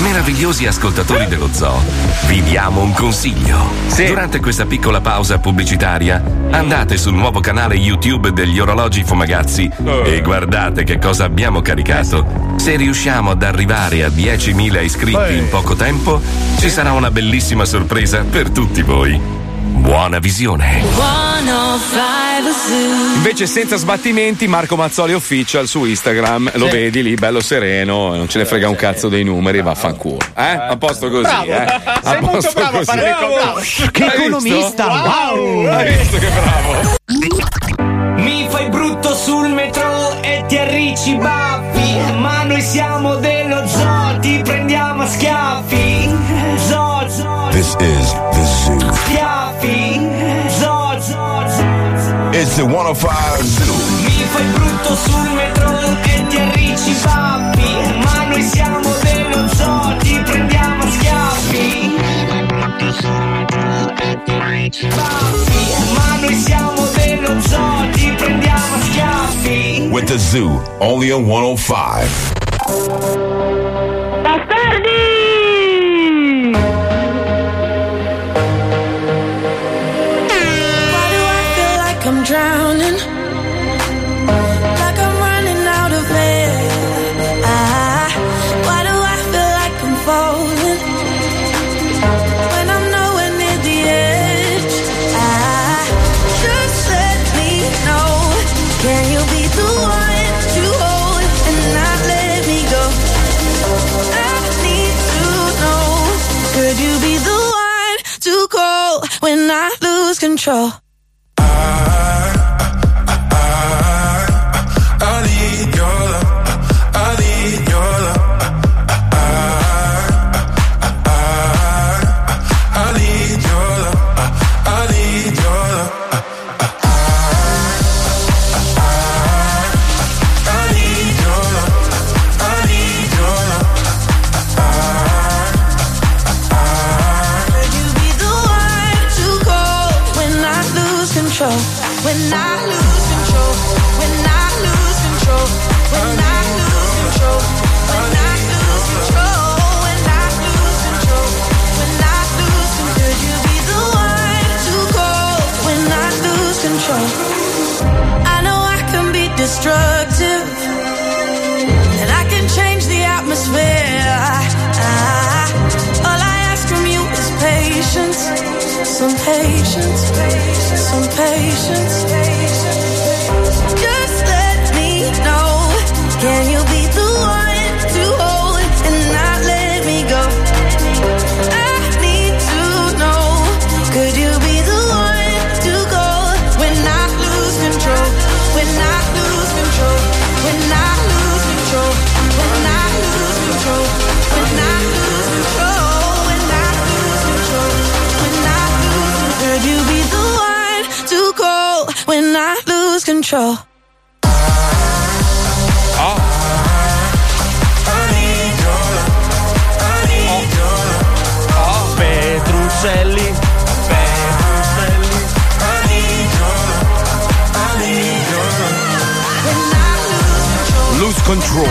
Meravigliosi ascoltatori dello zoo, vi diamo un consiglio. Durante questa piccola pausa pubblicitaria, andate sul nuovo canale YouTube degli orologi Fumagazzi e guardate che cosa abbiamo caricato. Se riusciamo ad arrivare a 10.000 iscritti in poco tempo, ci sarà una bellissima sorpresa per tutti voi. Buona visione. Invece senza sbattimenti Marco Mazzoli Official su Instagram, lo Sì. vedi lì bello sereno, non ce ne frega un cazzo dei numeri, vaffanculo. Eh? A posto così, Bravo. eh? A Sei molto posto bravo a così. fare le. Che Hai visto? economista, wow. Hai visto che bravo? Mi fai brutto sul metro e ti arricci i baffi Ma noi siamo dello zoo, ti prendiamo a schiaffi Zoo, zoo, This is the zoo. schiaffi It's the 105 Zoo. Mi fai brutto sul metro e ti arricci i baffi Ma noi siamo dello zoo, ti prendiamo a schiaffi Baffi, Ma noi siamo dello zoo, ti prendiamo a schiaffi With the zoo, only on 105. Why control. Destructive. And I can change the atmosphere. I- all I ask from you is patience. Some patience. Some patience. Just let me know. Can control? Petruccelli. Lose control.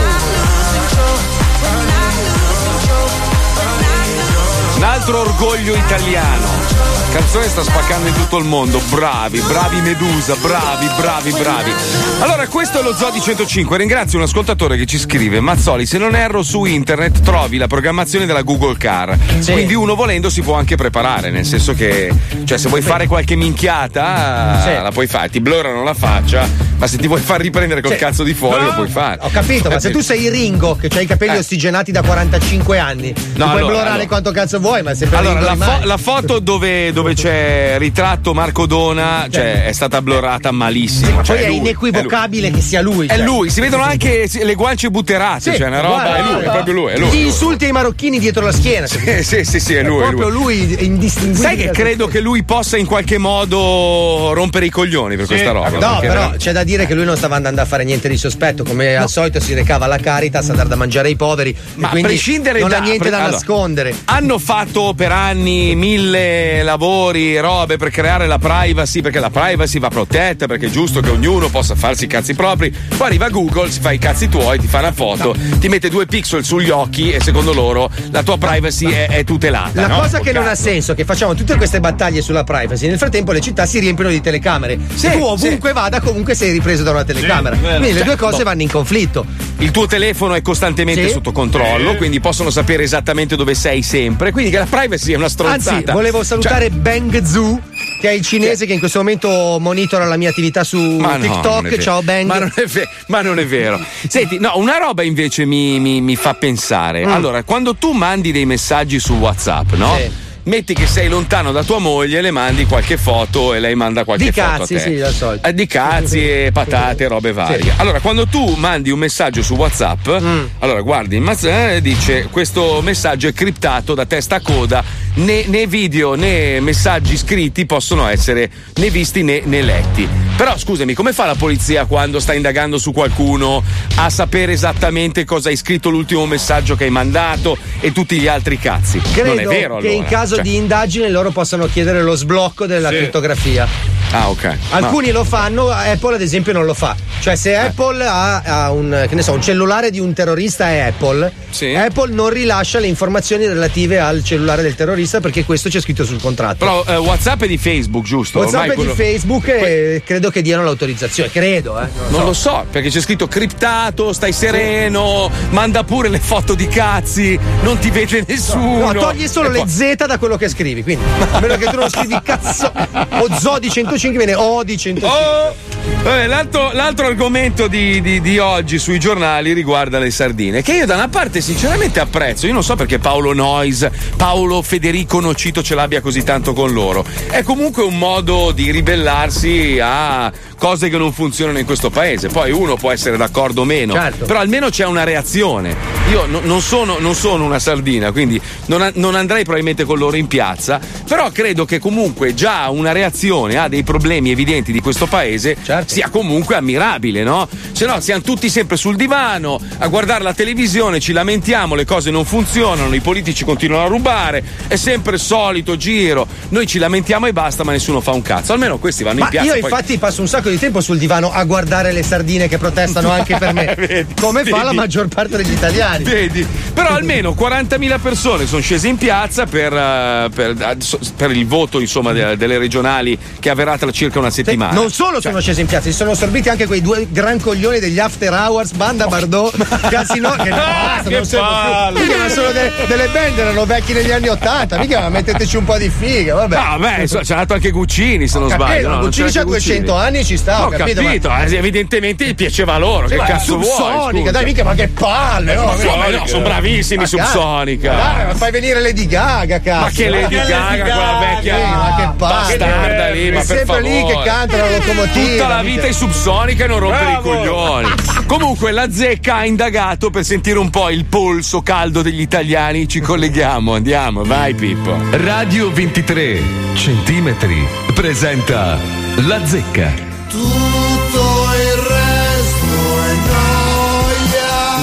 Un altro orgoglio italiano. Canzone sta spaccando in tutto il mondo. Bravi, bravi Medusa, bravi, bravi, bravi. Allora, questo è lo Zodi 105. Ringrazio un ascoltatore che ci scrive: Mazzoli, se non erro su internet trovi la programmazione della Google Car. Quindi uno volendo si può anche preparare, nel senso che, cioè, se vuoi fare qualche minchiata, Sì. la puoi fare. Ti blurrano la faccia, ma se ti vuoi far riprendere col Sì. cazzo di fuori, lo puoi fare. Ho capito, ma se tu sei Ringo, che hai i capelli Eh. ossigenati da 45 anni, ti puoi allora, blorare allora. quanto cazzo vuoi, ma è sempre Allora, la, fo- la foto dove, dove c'è ritratto Marco Dona cioè, è stata blurata malissimo. Ma Cioè, poi è lui, inequivocabile che sia lui. È cioè. lui, si vedono anche le guance butterate, Sì, cioè una roba, guarda, è lui, è proprio lui, è lui. Gli insulti ai marocchini dietro la schiena. Sì, sì, sì, sì, è lui. È è proprio lui, è indistinguibile. Sai che credo che lui possa in qualche modo rompere i coglioni per questa roba? No, però c'è da dire che lui non stava andando a fare niente di sospetto, come al solito si recava alla Caritas a dar da mangiare ai poveri. Ma a quindi prescindere non da ha niente pre- da allora, nascondere. Hanno fatto per anni mille lavori, robe per creare la privacy, perché la privacy va protetta, perché è giusto che ognuno possa farsi i cazzi propri. Poi arriva Google, si fa i cazzi tuoi, ti fa una foto, ti mette due pixel sugli occhi e secondo loro la tua privacy è, è tutelata. La no? cosa che non ha Cazzo. senso è che facciamo tutte queste battaglie sulla privacy. Nel frattempo le città si riempiono di telecamere. Sì, tu ovunque vada, comunque sei ripreso da una telecamera. Sì. Quindi le Cioè, due cose boh. vanno in conflitto. Il tuo telefono è costantemente Sì. sotto controllo, Sì. quindi possono sapere esattamente dove sei sempre. Quindi che la privacy è una stronzata. Anzi, volevo salutare Cioè, Bang Zoo, che è il cinese che in questo momento monitora la mia attività su Ma no, TikTok. vero. Ciao Bang. Ma non è, ve- ma non è vero. Senti, no, una roba invece mi, mi- mi fa pensare. Mm. Allora, quando tu mandi dei messaggi su WhatsApp, no? Sì. Metti che sei lontano da tua moglie, le mandi qualche foto e lei manda qualche Di foto cazzi, a te. sì, al solito. Eh, di cazzi e patate, robe varie. Sì. Allora, quando tu mandi un messaggio su WhatsApp, Mm. allora guardi mazz- eh, dice questo messaggio è criptato da testa a coda, né, né video né messaggi scritti possono essere né visti né, né letti. Però scusami, come fa la polizia quando sta indagando su qualcuno a sapere esattamente cosa hai scritto l'ultimo messaggio che hai mandato e tutti gli altri cazzi? Credo non è vero che allora. in caso Cioè- di indagine loro possano chiedere lo sblocco della Sì. crittografia. Ah, ok. Alcuni lo fanno, Apple ad esempio non lo fa. Cioè, se Eh. Apple ha, ha un, che ne so, un cellulare di un terrorista è Apple, Apple non rilascia le informazioni relative al cellulare del terrorista perché questo c'è scritto sul contratto. Però eh, WhatsApp è di Facebook, giusto? WhatsApp è di quello- Facebook e credo che diano l'autorizzazione. Credo, eh. Non lo so, perché c'è scritto criptato, stai sereno, manda pure le foto di cazzi, non ti vede nessuno. No, togli solo E le poi- Z da quello che scrivi. Quindi, a meno che tu non scrivi cazzo o Zodi 105, 105 viene O di 105. Oh! Vabbè, l'altro, l'altro argomento di, di- di oggi sui giornali riguarda le sardine, che io da una parte sinceramente apprezzo. Io non so perché Paolo Nois, Paolo Federico Nocito ce l'abbia così tanto con loro. È comunque un modo di ribellarsi a cose che non funzionano in questo paese. Poi uno può essere d'accordo o meno, Certo. però almeno c'è una reazione. Io no- non, sono, non sono una sardina, quindi non, non andrei probabilmente con loro in piazza, però credo che comunque già una reazione a dei problemi evidenti di questo paese sia comunque ammirabile, no? Se no siamo tutti sempre sul divano a guardare la televisione, ci lamentiamo, le cose non funzionano, i politici continuano a rubare, è sempre il solito giro. Noi ci lamentiamo e basta, ma nessuno fa un cazzo. Almeno questi vanno Ma in piazza. io poi- infatti passo un sacco di tempo sul divano a guardare le sardine che protestano anche per me. Vedi, come fa la vedi. maggior parte degli italiani. Vedi, però almeno 40.000 persone sono scese in piazza per, eh, per, eh, per il voto insomma, de- delle regionali che avverrà tra circa una settimana. Non solo sono scesi in piazza, si sono assorbiti anche quei due gran coglioni degli after hours, Banda Bardot, Casino, che basta, che non servono più. Mica, sono delle, delle band, erano vecchi negli anni Ottanta, mica metteteci un po' di figa, vabbè. Ah, beh, so- c'è nato anche Guccini, se non capito, sbaglio. no? Guccini c'ha anche 200 anni, ci sta, ho Ho capito, capito, ma- eh, evidentemente gli piaceva loro. Sì, che cazzo vuoi? Subsonica, scusa? dai, mica, ma che palle, no? Subsonica. No, sono bravissimi, Subsonica. Dai, ma fai venire Lady Gaga, cazzo. Ma che Lady Gaga, quella vecchia ma che palle. bastarda lì, ma per sempre lì che canta la locomotiva. Tutta la vita è subsonica e non rompere Bravo. i coglioni. Comunque la zecca ha indagato per sentire un po' il polso caldo degli italiani. Ci colleghiamo, andiamo, vai Pippo. Radio 23 centimetri presenta La Zecca. Tutto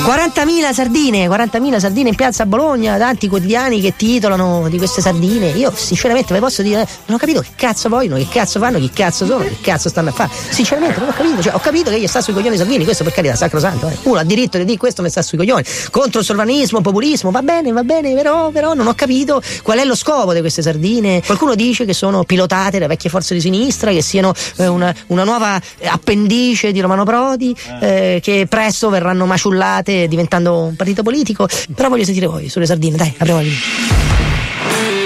40.000 sardine, 40.000 sardine in piazza Bologna, tanti quotidiani che titolano di queste sardine. Io sinceramente vi posso dire, non ho capito che cazzo vogliono, che cazzo fanno, chi cazzo sono, che cazzo stanno a fare. Sinceramente non ho capito, cioè, ho capito che gli sta sui coglioni Salvini, questo per carità, sacrosanto. Eh. Uno ha diritto di dire questo mi sta sui coglioni. Contro il sovranismo, populismo, va bene, va bene, però, però non ho capito qual è lo scopo di queste sardine. Qualcuno dice che sono pilotate da vecchie forze di sinistra, che siano eh, una, una nuova appendice di Romano Prodi, eh, che presto verranno maciullate diventando un partito politico. Però voglio sentire voi sulle sardine, dai, apriamo linea.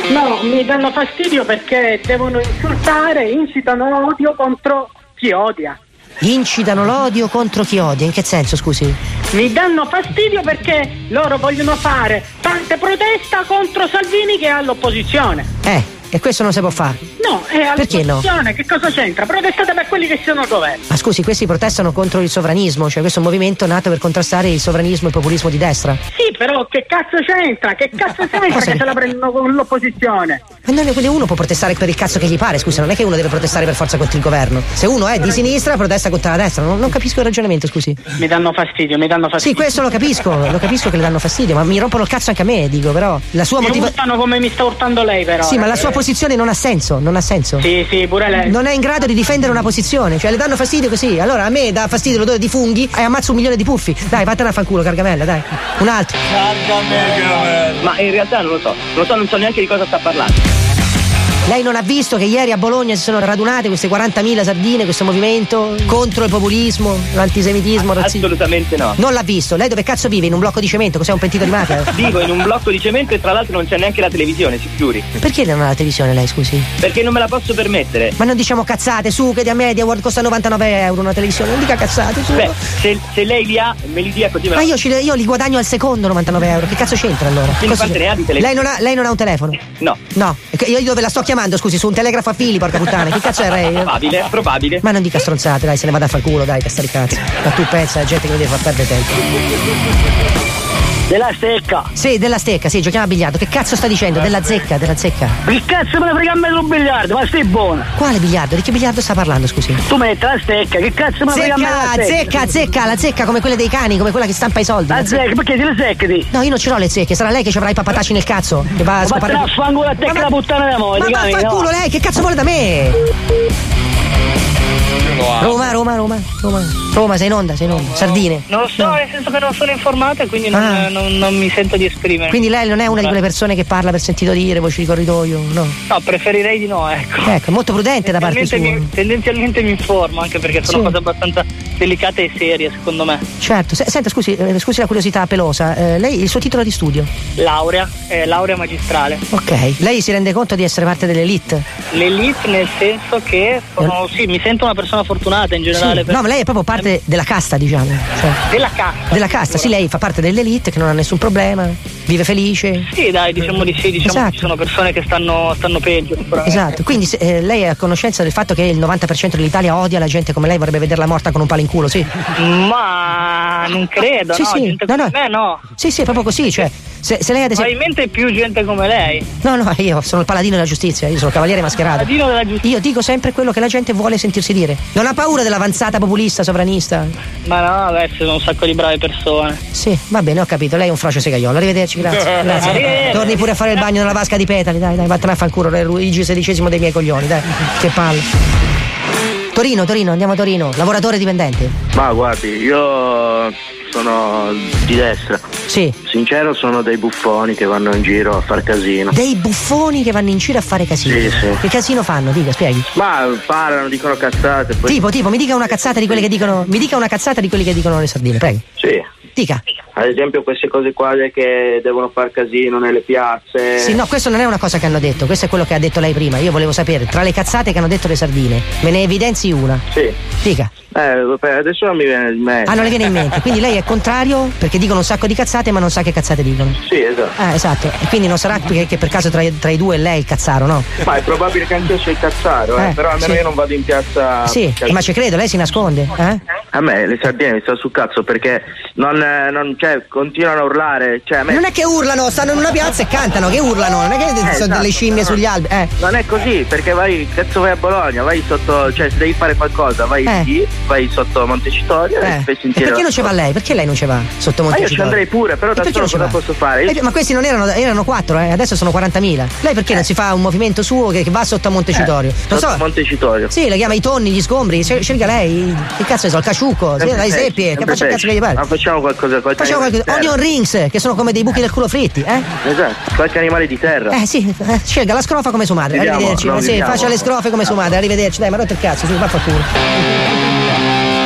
No, mi danno fastidio perché devono insultare, incitano odio contro chi odia. Incitano l'odio contro chi odia, in che senso, scusi? Mi danno fastidio perché loro vogliono fare tante protesta contro Salvini che è all'opposizione. Eh, e questo non si può fare. No, è Perché no? all'opposizione, che cosa c'entra? Protestate per quelli che sono al governo. Ma scusi, questi protestano contro il sovranismo, cioè questo è un movimento nato per contrastare il sovranismo e il populismo di destra. Sì, però che cazzo c'entra? Che cazzo c'entra che se la prendono con l'opposizione? Ma non è quindi uno può protestare per il cazzo che gli pare, scusa, non è che uno deve protestare per forza contro il governo. Se uno è di sinistra, protesta contro la destra. Non, non capisco il ragionamento, scusi. Mi danno fastidio, mi danno Sì, fastidio. questo lo capisco, lo capisco che le danno fastidio, ma mi rompono il cazzo anche a me, dico, però. La sua Mi motivazione. urtano come mi sta urtando lei, però. Sì, ma la sua Eh, posizione non ha senso, non ha senso. Sì, sì, pure lei. Non è in grado di difendere una posizione, cioè le danno fastidio così. Allora a me dà fastidio l'odore di funghi e ammazzo un milione di puffi. Dai, vattene a fanculo, cargamella, dai. Un altro. Ma in realtà non lo so, non lo so, non so neanche di cosa sta parlando. Lei non ha visto che ieri a Bologna si sono radunate queste 40.000 sardine, questo movimento contro il populismo, l'antisemitismo, il razzismo? Assolutamente no. Non l'ha visto. Lei dove cazzo vive? In un blocco di cemento? Cos'è un pentito di mafia? Vivo in un blocco di cemento e tra l'altro non c'è neanche la televisione, si giuri. Perché non ha la televisione lei, scusi? Perché non me la posso permettere. Ma non diciamo cazzate, su, che da Media World costa 99 euro una televisione, non dica cazzate, su. Beh, se, se lei li ha, me li dia così me Ma io, ci- io li guadagno al secondo 99 euro, che cazzo c'entra allora? Quindi quante ne ha di telefono? Lei non ha, lei non ha un telefono? No. No, io dove la sto chiamando, scusi, su un telegrafo a fili, porca puttana, che cazzo è lei? Probabile, probabile. Ma non dica stronzate, dai, se ne vada a far culo, dai, testa di cazzo. Ma tu pensa, la gente che mi deve far perdere tempo. Della stecca. Sì, della stecca, sì, giochiamo a biliardo. Che cazzo sta dicendo? Della zecca, della zecca. Che cazzo me ne frega a me un biliardo? Ma stai buona. Quale biliardo? Di che biliardo sta parlando, scusi? Tu metti la stecca, che cazzo me ne frega a me Zecca, la zecca, zecca, la zecca come quelle dei cani, come quella che stampa i soldi. La zecca, perché ti le secchi? No, io non ce l'ho le zecche, sarà lei che ci avrà i papataci nel cazzo. Che va a Ma scopare. vattene a fanculo a te che la puttana della moglie, Ma capi, vaffanculo no? lei, che cazzo vuole da me? Roma, Roma, Roma, Roma. Roma, sei in onda, sei in onda. Sardine. Non lo so, nel senso che non sono informata e quindi non, Ah. non- non mi sento di esprimere. Quindi lei non è una di quelle persone che parla per sentito dire, voci di corridoio, no. No, preferirei di no, ecco. Ecco, è molto prudente da parte sua. Tendenzialmente mi, tendenzialmente mi informo, anche perché sono Sì. cose abbastanza delicate e serie, secondo me. Certo, se- senta, scusi, eh, scusi la curiosità pelosa, eh, lei il suo titolo di studio? Laurea, eh, laurea magistrale. Ok, lei si rende conto di essere parte dell'elite? L'elite nel senso che sono, sì, mi sento una persona fortunata in generale. Sì. No, ma lei è proprio parte della casta, diciamo. Cioè, Della casta. della casta, sì, lei fa parte dell'elite che non ha nessun problema, vive felice. Sì, dai, diciamo di sì, diciamo che ci sono persone che stanno, stanno peggio. Esatto, quindi se- eh, lei è a conoscenza del fatto che il 90% dell'Italia odia la gente come lei, vorrebbe vederla morta con un palo in culo, sì? Ma non credo, Sì, no, sì, gente no, come no. me no. Sì, sì, è proprio così, cioè, se, se lei ad esempio... Probabilmente più gente come lei. No, no, io sono il paladino della giustizia, io sono il cavaliere mascherato. Paladino della giustizia. Io dico sempre quello che la gente vuole sentirsi dire. Non ha paura dell'avanzata populista, sovranista. Ma no, adesso sono un sacco di brave persone. Sì, va bene, ho capito. Lei è un frocio segaiolo. Arrivederci, grazie. grazie. Arrivederci. Torni pure a fare il bagno nella vasca di petali, dai, dai, vattene a fanculo, re Luigi XVI dei miei coglioni, dai. Che palle. Torino, Torino, andiamo a Torino. Lavoratore dipendente. Ma guardi, io sono di destra. Sì. Sincero, sono dei buffoni che vanno in giro a far casino. Dei buffoni che vanno in giro a fare casino. Sì, sì. Che casino fanno? Dica, spieghi. Ma parlano, dicono cazzate. Poi... Tipo, tipo, mi dica una cazzata di quelle che dicono. Mi dica una cazzata di quelli che dicono le sardine, prego. Sì. Dica. Ad esempio queste cose qua che devono far casino nelle piazze. Sì, no, questo non è una cosa che hanno detto, questo è quello che ha detto lei prima. Io volevo sapere, tra le cazzate che hanno detto le sardine, me ne evidenzi una. Sì. Dica. Eh, adesso non mi viene in mente. Ah, non le viene in mente. Quindi lei è contrario perché dicono un sacco di cazzate, ma non sa che cazzate dicono. Sì, esatto. Ah, esatto. E quindi non sarà che, che per caso tra, tra i due è lei il cazzaro, no? Ma è probabile che anche io sia il cazzaro, eh, Eh, però almeno sì. io non vado in piazza. Sì, Cioè, ma ci credo, lei si nasconde, eh? A me le sardine mi stanno sul cazzo perché non, eh, non continuano a urlare. Cioè, a me- Non è che urlano, stanno in una piazza e cantano, che urlano, non è che sono esatto, delle scimmie no. sugli alberi. Eh. Non è così, perché vai, cazzo vai a Bologna, vai sotto, cioè se devi fare qualcosa, vai Eh. lì, vai sotto Montecitorio Eh. e perché la non ci va lei? Perché lei non ci va sotto Ma io ci Montecitorio? andrei pure, però da solo cosa posso fare? Io- Eh, ma questi non erano, erano quattro, eh, adesso sono 40.000. Lei perché non si fa un movimento suo che, che va sotto a Montecitorio? non sotto so. Montecitorio. Sì, le chiama i tonni, gli scombri, scel- scelga lei. Che cazzo ne so, il casciucco, sì, dai seppie, che faccia il cazzo che gli pare. Ma facciamo qualcosa, Facciamo di terra. Onion rings, che sono come dei buchi del culo fritti, eh? Esatto, qualche animale di terra. Eh sì, eh, scelga la scrofa come sua madre, Viviamo, arrivederci. no, sì, faccia le scrofe come sua madre, arrivederci. Dai, ma rotto il cazzo, su, va a fa culo.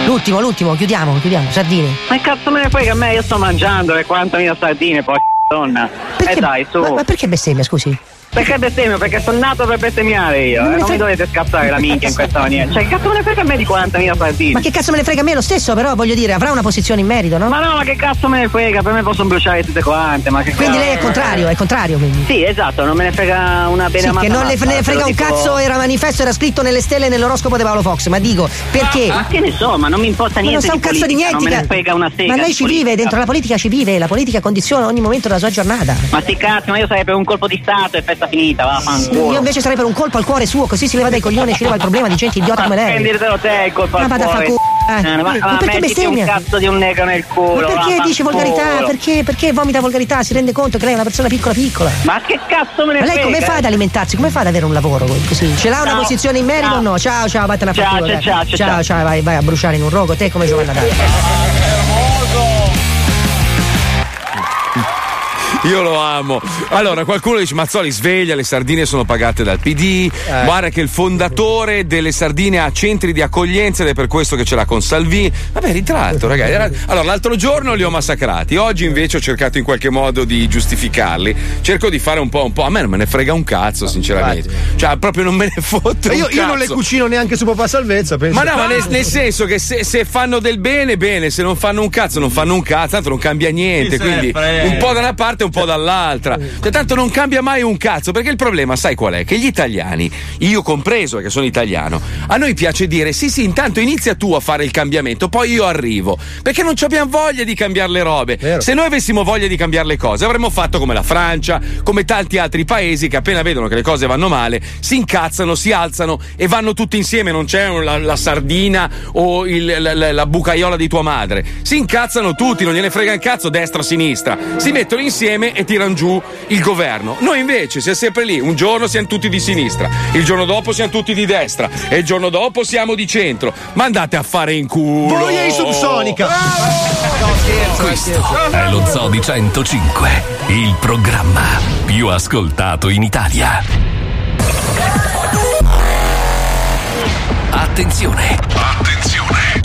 L'ultimo, l'ultimo, chiudiamo, chiudiamo, sardine. Ma cazzo me ne frega a me? Io sto mangiando le 40.000 sardine, poi donna. Eh dai, su. Ma, ma perché bestemmia, scusi? Perché bestemmio? Perché sono nato per bestemmiare io. Non eh, Non mi frega- dovete scazzare la minchia in questa maniera. Cioè, che cazzo me ne frega a me di 40.000 sardine? Ma che cazzo me ne frega a me lo stesso, però voglio dire, avrà una posizione in merito, no? Ma no, ma che cazzo me ne frega? Per me possono bruciare tutte quante. Ma che Quindi lei è cazzo- contrario, è contrario quindi. Sì, esatto, non me ne frega una bene Sì, amata che non le frega lo un dico- cazzo, era manifesto, era scritto nelle stelle nell'oroscopo di Paolo Fox, ma dico, perché? Ma che ne so, ma non mi importa Ma non niente sa un di cazzo di politica, niente. Non me ne frega una sega Ma lei di ci politica. vive, dentro la politica ci vive, la politica condiziona ogni momento della sua giornata. Ma sti cazzi, ma io sarei per un colpo di stato e festa finita, va, fanculo. Io invece sarei per un colpo al cuore suo, così si leva dai coglioni e ci leva il problema di gente idiota come lei. Prenditelo te il colpo Ma al cuore. cu- eh. Eh, ma, Ma ma perché bestemmia? un cazzo di un negro nel culo. Ma perché dice volgarità? Perché, perché vomita volgarità? Si rende conto che lei è una persona piccola piccola. Ma che cazzo me ne Ma lei come frega? fa ad alimentarsi? Come fa ad avere un lavoro così? Ce l'ha una posizione in merito o no? Ciao, ciao, vattene a fare ciao, ciao, ciao. ciao, vai, vai a bruciare in un rogo, te come Giovanna D'Arco. Io lo amo. Allora, qualcuno dice: Mazzoli, sveglia, le sardine sono pagate dal PD. Eh. Guarda che il fondatore delle sardine ha centri di accoglienza ed è per questo che ce l'ha con Salvini. Vabbè, ritratto, ragazzi. Era- Allora, l'altro giorno li ho massacrati. Oggi invece ho cercato in qualche modo di giustificarli. Cerco di fare un po', un po'. A me non me ne frega un cazzo, sinceramente. Cioè, proprio non me ne fotto. Io, io non le cucino neanche su papà salvezza, penso. Ma no, ma nel, nel senso che se, se fanno del bene, bene, se non fanno un cazzo, non fanno un cazzo, tanto non cambia niente. Quindi un po' da una parte un po' dall'altra. Cioè, tanto non cambia mai un cazzo, perché il problema, sai qual è? Che gli italiani, io compreso che sono italiano, a noi piace dire sì, sì, intanto inizia tu a fare il cambiamento, poi io arrivo. Perché non abbiamo voglia di cambiare le robe. Se noi avessimo voglia di cambiare le cose, avremmo fatto come la Francia, come tanti altri paesi che appena vedono che le cose vanno male, si incazzano, si alzano e vanno tutti insieme, non c'è la, la sardina o il- la, la- la bucaiola di tua madre. Si incazzano tutti, non gliene frega un cazzo destra sinistra. Si mettono insieme e tirano giù il governo. Noi invece siamo sempre lì, un giorno siamo tutti di sinistra, il giorno dopo siamo tutti di destra e il giorno dopo siamo di centro. Ma andate a fare in culo. Boia in subsonica. Questo è lo Zoo di 105, il programma più ascoltato in Italia. Attenzione! Attenzione!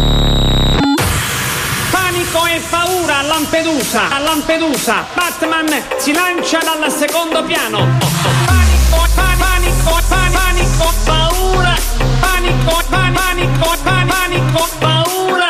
A Lampedusa, a Lampedusa. Batman si lancia dal secondo piano. Panico, pa- panico, pa- panico, paura. Panico, pa- panico, pa- panico, paura.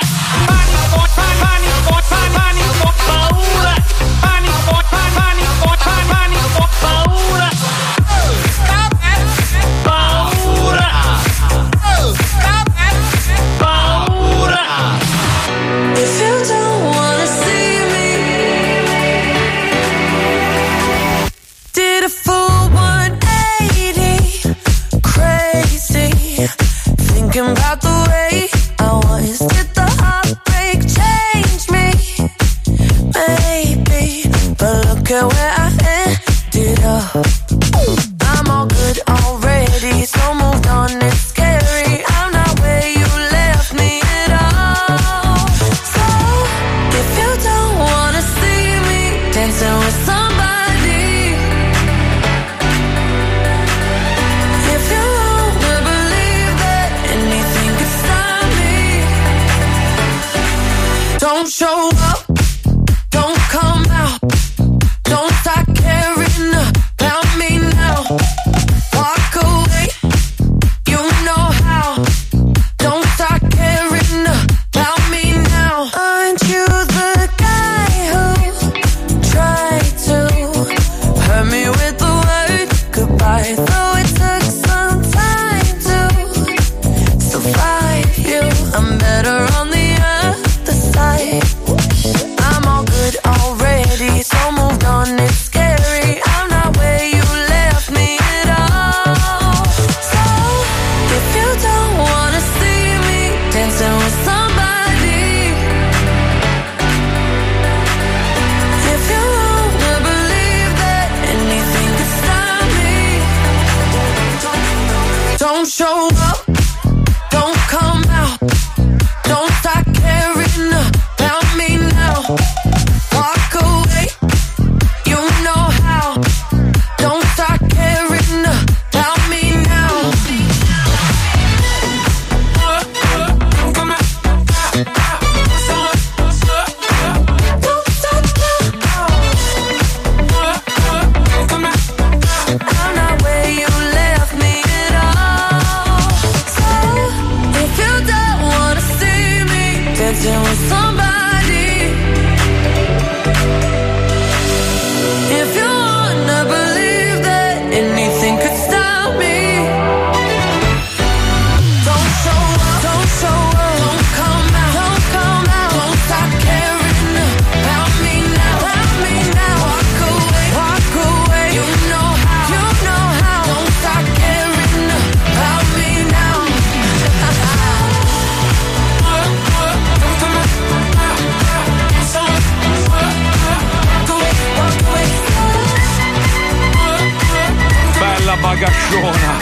Bagasciona.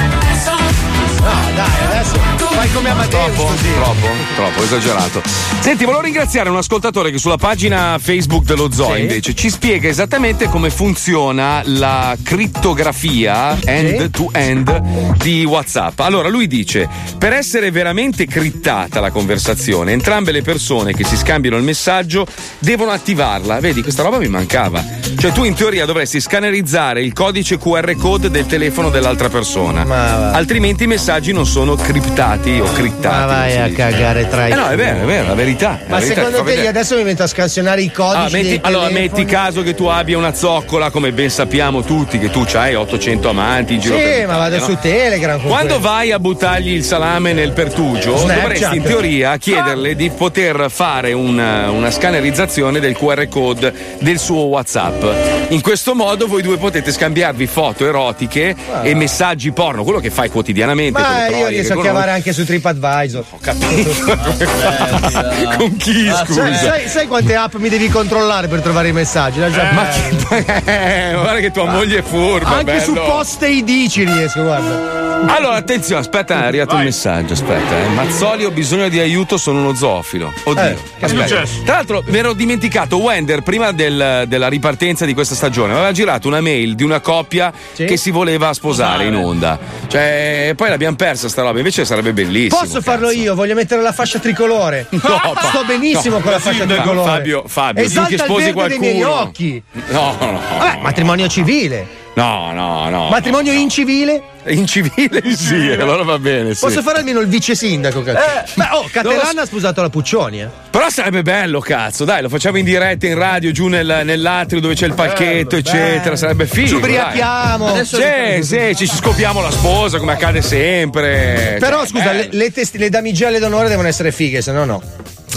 No, dai, adesso fai come Amadeus Troppo, così. troppo, troppo, esagerato. Senti, volevo ringraziare un ascoltatore che sulla pagina Facebook dello Zoo Sì. invece ci spiega esattamente come funziona la crittografia end to end di WhatsApp. Allora, lui dice: per essere veramente crittata la conversazione, entrambe le persone che si scambiano il messaggio devono attivarla. Vedi, questa roba mi mancava. Cioè, tu in teoria dovresti scannerizzare il codice QR code del telefono dell'altra persona. Altrimenti i messaggi non sono criptati o crittati. Ma vai a cagare tra i Eh no, è vero, è vero, la verità. Ma la verità, secondo te vedere. adesso mi metto a scansionare i codici Ah, metti- dei allora, telefoni? metti caso che tu abbia una zoccola, come ben sappiamo tutti, che tu hai 800 amanti in giro Sì, per ma vado l'Italia, su no? Telegram Quando quello. vai a buttargli il salame nel pertugio, Snapchat. dovresti in teoria chiederle di poter fare una, una scannerizzazione del QR code del suo WhatsApp. In questo modo voi due potete scambiarvi foto erotiche Ah. e messaggi porno, quello che fai quotidianamente. Ma io riesco a chiamare anche su TripAdvisor. Ho capito. Con chi, scusa? sai, sai quante app mi devi controllare per trovare i messaggi? Lascia Ma perdere. Eh, guarda che tua moglie è furba. Anche bello. su post ID ci riesco, guarda. Allora, attenzione, aspetta, è arrivato un messaggio. Aspetta, eh. Mazzoli, ho bisogno di aiuto, sono uno zoofilo. Oddio. Eh, che è aspetta. successo? Tra l'altro, mi ero dimenticato, Wender, prima del- della ripartenza di questa stagione, aveva girato una mail di una coppia che si voleva sposare in onda. Cioè, poi l'abbiamo persa sta roba, invece sarebbe bellissimo. Posso farlo io? Voglio mettere la fascia tricolore. No, Sto benissimo no, con la fascia tricolore. Fabio, Fabio, tu Esalta che il sposi verde dei miei qualcuno. occhi. No, no. Vabbè, matrimonio civile. No, no, no. matrimonio in civile? In civile sì, allora va bene. Sì. Posso fare almeno il vice sindaco, cazzo. Beh, oh, Caterina ha sposato la Puccioni, eh. Però sarebbe bello, cazzo, dai, lo facciamo in diretta in radio, giù nel- nell'atrio dove c'è il palchetto, eccetera. Sarebbe figo. Ci ubriachiamo. Sì, lo- sì, ci scopiamo la sposa come accade sempre. Però Cioè, scusa, le, le, testi- le damigelle d'onore devono essere fighe, se no no.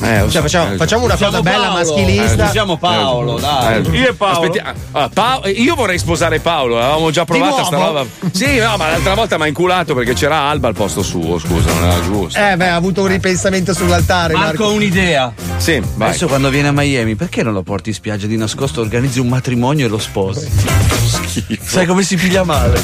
Eh, Cioè, facciamo, eh, facciamo una usiamo cosa bella Paolo. maschilista. Eh, usiamo Paolo, dai. Eh, Io e Paolo. aspetti- ah, Paolo- io vorrei sposare Paolo, avevamo già provato sta roba. Sì, no, ma l'altra volta mi ha inculato perché c'era Alba al posto suo, scusa, non era giusto. Eh, beh, ha avuto un ripensamento sull'altare. Marco, Marco. un'idea. Sì, vai. Adesso quando viene a Miami, perché non lo porti in spiaggia di nascosto, organizzi un matrimonio e lo sposi? Sai come si piglia male?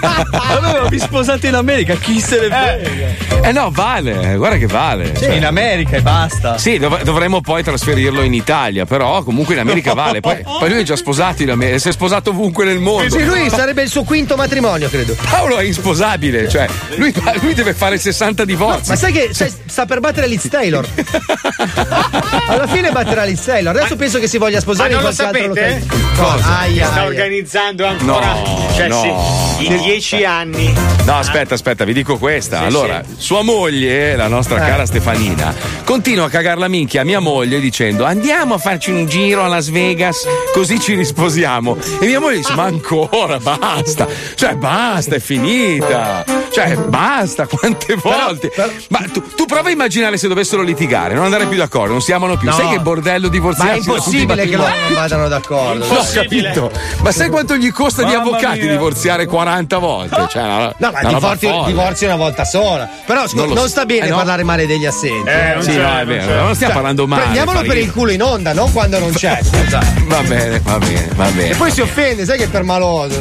Vabbè, ma vi sposate in America, chi se ne frega? Eh no, vale, guarda che vale. Sì, in America e basta. Sì, dov- dovremmo poi trasferirlo in Italia, però comunque in America vale. Poi, poi lui è già sposato in America, si è sposato ovunque nel mondo. Sì, lui sarebbe il suo quinto matrimonio, credo. Paolo è insposabile, cioè lui, lui deve fare 60 divorzi. Ma sai che sai, sta per battere Liz Taylor? Alla fine batterà Liz Taylor. Adesso penso che si voglia sposare Ma in non lo qualche altro sapete? locale. Cosa? Aia, sta aia. organizzando ancora No, cioè no, sì, in dieci anni No, aspetta, aspetta, vi dico questa. Sì, allora, sua moglie, la nostra Eh. cara Stefanina, continua a cagar la minchia a mia moglie dicendo andiamo a farci un giro a Las Vegas, così ci risposiamo. E mia moglie dice: Ma ancora, basta! Cioè, basta, è finita! Cioè, basta, quante volte? Ma tu, tu prova a immaginare se dovessero litigare, non andare più d'accordo, non si amano più. No. Sai che bordello divorziarsi? Ma è impossibile che non vadano d'accordo. L'ho capito. Ma sai quanto gli costa di Mamma avvocati mia. divorziare 40 volte? Cioè, una- No, ma divorzi, divorzi una volta sola. Però scusa, Non non, sta bene Eh, no. parlare male degli assenti. Eh, non Sì, c'è, no, è non vero, c'è. non stiamo parlando male, Prendiamolo per Farina. il culo in onda, non quando non c'è. Scusa. Va bene, va bene, va bene. E poi si offende, sai che è per maloso.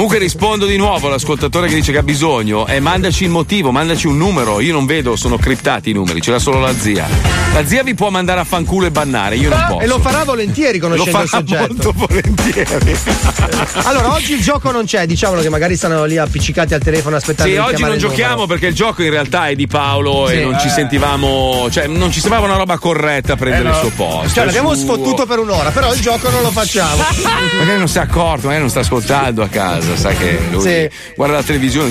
Comunque rispondo di nuovo all'ascoltatore che dice che ha bisogno e mandaci il motivo, mandaci un numero. Io non vedo, sono criptati i numeri, ce l'ha solo la zia. La zia vi può mandare a fanculo e bannare, io non posso. E lo farà volentieri Lo conoscendo il farà soggetto. molto volentieri. Allora, oggi il gioco non c'è, diciamolo che magari stanno lì appiccicati al telefono aspettando Sì, oggi non il giochiamo perché il gioco in realtà è di Paolo Sì. e non ci Eh. sentivamo, cioè non ci sembrava una roba corretta a prendere Eh no. il suo posto. Cioè, l'abbiamo sfottuto per un'ora, però il gioco non lo facciamo. Magari non si è accorto, magari non sta ascoltando a casa, sa che lui Sì. guarda la televisione.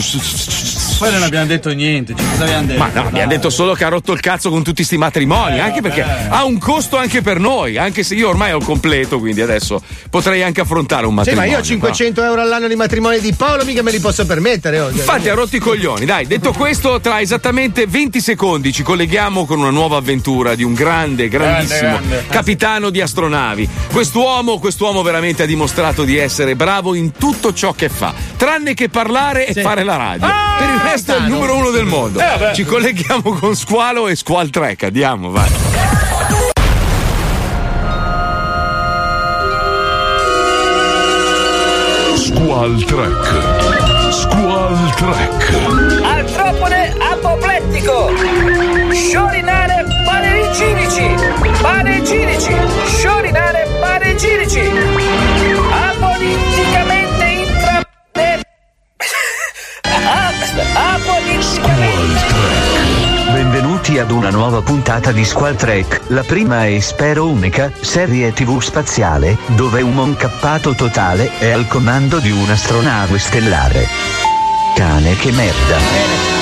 Poi non abbiamo detto niente, cioè, cosa abbiamo detto? Ma no, abbiamo detto solo che ha rotto il cazzo con tutti sti matrimoni, anche perché ha un costo anche per noi, anche se io ormai ho il completo, quindi adesso potrei anche affrontare un Sì, ma matrimonio. io ho 500 euro all'anno di matrimonio di Paolo, mica me li posso permettere. oh. Infatti ha rotto i coglioni. Dai, detto questo, tra esattamente 20 secondi ci colleghiamo con una nuova avventura di un grande, grandissimo Grande, grande. capitano di astronavi. Quest'uomo, quest'uomo veramente ha dimostrato di essere bravo in tutto ciò che fa, tranne che parlare e fare la radio. per il resto è il numero uno del mondo. Eh, ci colleghiamo con Squalo e Squal Trek. Andiamo, vai. Squall Trek. Squall Trek. Artropode apoplettico. Sciorinare panegirici. Panegirici. Benvenuti ad una nuova puntata di Squall Trek, la prima e spero unica serie tv spaziale, dove un moncappato totale è al comando di un'astronave stellare. Cane che merda.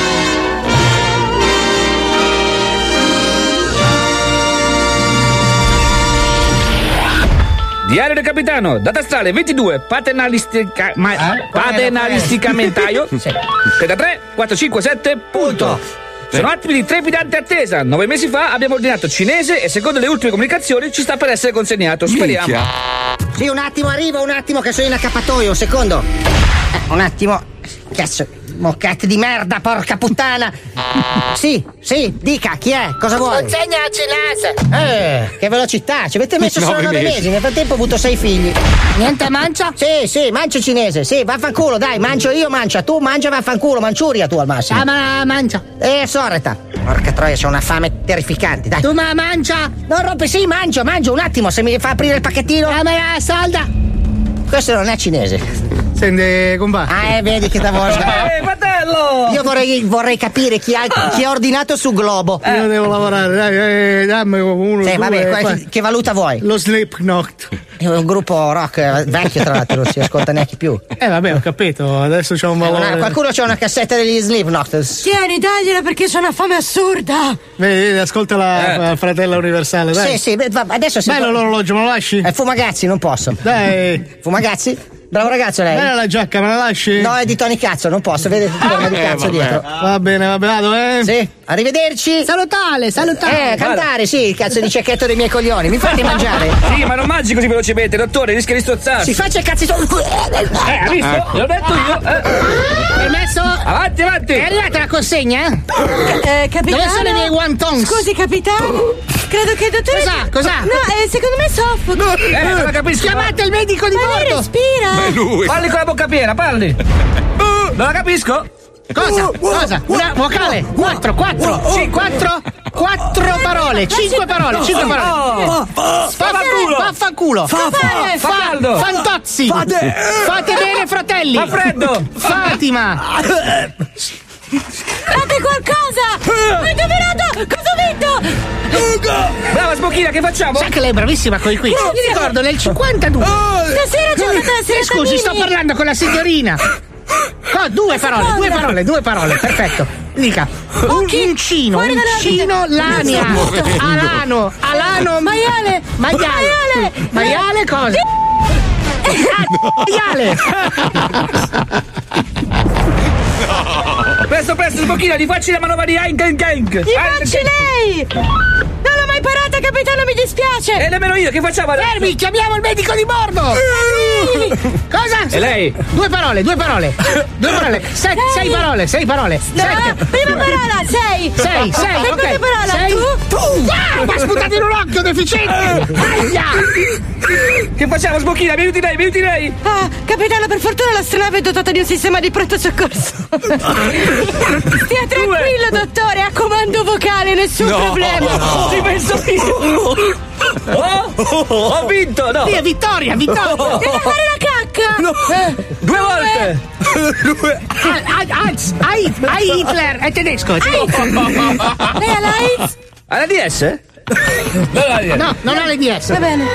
Diario del capitano, data astrale 22, paternalistica, ma, paternalisticamentaio, 33, 457, punto. Sono attimi di trepidante attesa. Nove mesi fa abbiamo ordinato cinese e secondo le ultime comunicazioni ci sta per essere consegnato. Speriamo. Minchia. Sì, un attimo, arrivo, un attimo che sono in accappatoio, un secondo. Eh, un attimo. Cazzo, moccate di merda, porca puttana. Sì, sì, dica, chi è? Cosa vuoi? Consegna cinese. Eh, che velocità, ci avete messo solo Nove mesi. mesi. nel frattempo ho avuto sei figli. Niente mancia? Sì, sì, mancio cinese, sì, vaffanculo, dai, mangio io, mancia, tu mangia vaffanculo, manciuria tu al massimo. Ah, ma mancia. Eh, sorreta. Porca troia, c'ho una fame terrificante, dai. Tu ma mancia? Non rompe, sì, mangio, mangio, un attimo, se mi fa aprire il pacchettino. Ah, ma salda. Questo non è cinese. Sente, compa. Ah, eh, vedi che t'avoglio. Eh, fratello! Io vorrei, vorrei capire chi ha, chi ha ordinato su Globo. Io devo lavorare, dai, eh, dammi uno. Sì, due, vabbè, qua- qua. che valuta vuoi? Lo Slipknot. È un gruppo rock eh, vecchio, tra l'altro, non si ascolta neanche più. Eh, vabbè, ho capito, adesso c'è un valore. Una- qualcuno c'ha una cassetta degli Slipknot. Tieni, tagliela perché c'ho una fame assurda. Vedi, vedi, ascolta la, Eh. la fratella universale, dai. Sì, sì, beh, va- adesso se. Bello l'orologio, me lo lasci? Eh, Fumagazzi, non posso. Dai. Fumagazzi? Bravo ragazzo lei. Bella la giacca, me la lasci? No, è di Tony Cazzo, non posso, vede forma di Eh, cazzo vabbè. dietro. Va bene, va bene, vado, eh? Sì, arrivederci. Salutale, salutale. Eh, cantare, sì, cazzo di cecchetto dei miei coglioni, mi fate mangiare. Sì, ma non mangi così velocemente, dottore, rischia di strozzarsi. Si faccia i cazzi suoi. Eh, ha visto? Ecco. L'ho detto io. Eh. Permesso? Avanti, avanti. È arrivata la consegna? Eh, capitano. Dove sono i miei wontons? Scusi, capitano. Credo che il dottore. Cos'ha? Cos'ha? No, eh, secondo me soffoca. Eh, non la capisco. Chiamate il medico di Ma lei bordo. respira. Parli con la bocca piena, parli. Non la capisco. Cosa? Cosa? Una vocale? Quattro, quattro, sì, quattro, quattro parole, cinque parole, cinque parole. Vaffanculo. Vaffanculo. Fa- fa- fa caldo. Fantozzi. Fate- Fate bene, fratelli. Fa freddo. Fatima. Fate qualcosa! Avete verato? Cosa ho vinto? Brava Sbocchina, che facciamo? Sai che lei è bravissima con i quiz. Grazie. Mi ricordo nel 52. Stasera c'è una Eh, Scusi, sto parlando con la signorina. Oh, due parole, due parole, due parole, perfetto. Dica. Un uncino, Fuori uncino, lania, alano, alano, Maiale. maiale. Maiale. Maiale cosa? Maiale. Presto, presto, Sbocchina, ti facci la manovra di Hank Hank Hank. Gli facci lei! Non l'ho mai parata, capitano, mi dispiace! E nemmeno io, che facciamo adesso? Fermi, chiamiamo il medico di bordo. Cosa? E lei? Due parole, due parole. Due parole. Se- sei parole, sei parole. No, Sette. prima parola, sei! Sei, sei, Seconda ok. parola, sei. tu? Tu! Ah, mi ha sputato in un occhio, deficiente! Aia! Che facciamo, Sbocchina? Minuti lei, minuti lei. Ah, capitano, per fortuna l'astronave è dotata di un sistema di pronto soccorso. Stia tranquillo, dottore, a comando vocale, nessun problema. Ci penso io. Oh, ho vinto, no. Via, vittoria, vittoria! Devo fare la cacca! Eh, Due volte. Al- al- Als, Ai, Ai Hitler, è tedesco. è tedesco. Lei ha l'AIDS? Alla DS? No, non ha le DS. Va bene.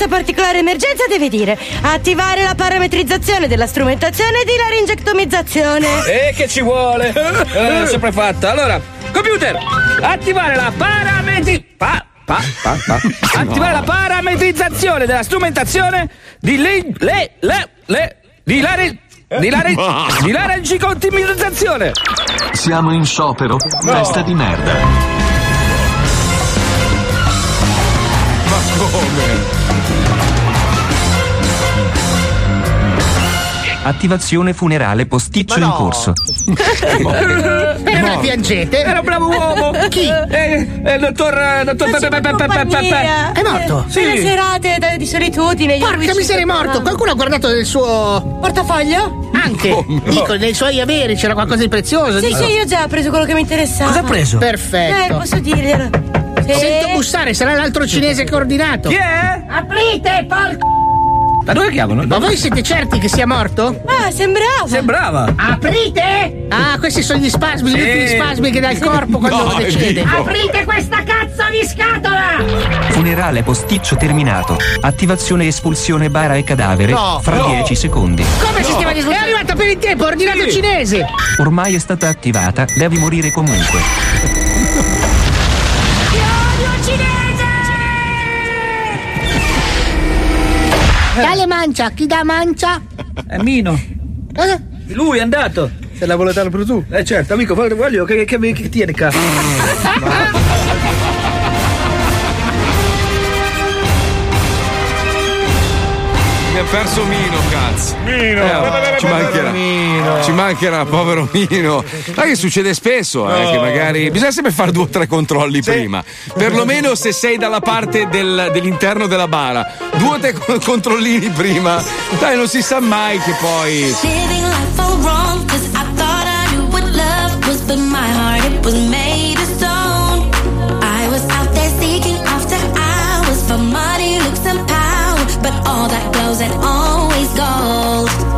Questa particolare emergenza deve dire attivare la parametrizzazione della strumentazione di laringectomizzazione. E che ci vuole? Eh, l'ho sempre fatta. Allora, computer, attivare la parametri... Pa, pa, pa, pa. Attivare la parametrizzazione della strumentazione di le... le... le... le di lare... Di lare... di laringicottimizzazione. Siamo in sciopero. Testa di merda. Ma come? Attivazione funerale posticcio no. in corso. Perché piangete? Era un bravo uomo. Chi? Eh, eh, il dottor... eh, dottor... pe- pe- pe- pe- pe- pe- pe- È morto? Per le serate di solitudine. Porca miseria, è morto! Qualcuno ha guardato nel suo. Portafoglio? Anche! Oh, no. Dico, nei suoi averi c'era qualcosa di prezioso. Sì, dico. sì, io già ho preso quello che mi interessava. Cosa ha preso? Eh, Perfetto. posso dirglielo. Sì. Sento bussare, sarà l'altro cinese che ha ordinato. Chi è? Aprite, porco! Da dove chiamano? Ma voi siete certi che sia morto? Ah, sembrava. Sembrava. Aprite! Ah, questi sono gli spasmi, Sì. gli ultimi spasmi che dà il corpo quando No, vivo. Aprite questa cazzo di scatola! Funerale posticcio terminato. Attivazione espulsione bara e cadavere No, fra no. 10 secondi. Come sistema di È arrivato per il tempo, ordinato Sì. cinese! Ormai è stata attivata, devi morire comunque. Dale mancia, chi dà mancia? È Mino. Cosa? Lui è andato. Se la vuole dare per tu. Eh certo, amico, voglio- che, che, che tiene qua. perso Mino, cazzo. Mino. Eh, ci mancherà. Ci mancherà, povero Mino. Ma che succede spesso, eh, No. che magari bisogna sempre fare due o tre controlli prima. Perlomeno se sei dalla parte del- dell'interno della bara, due o tre co- controllini prima. Dai, non si sa mai che poi. But my heart, it was made of stone. All that goes and always goes.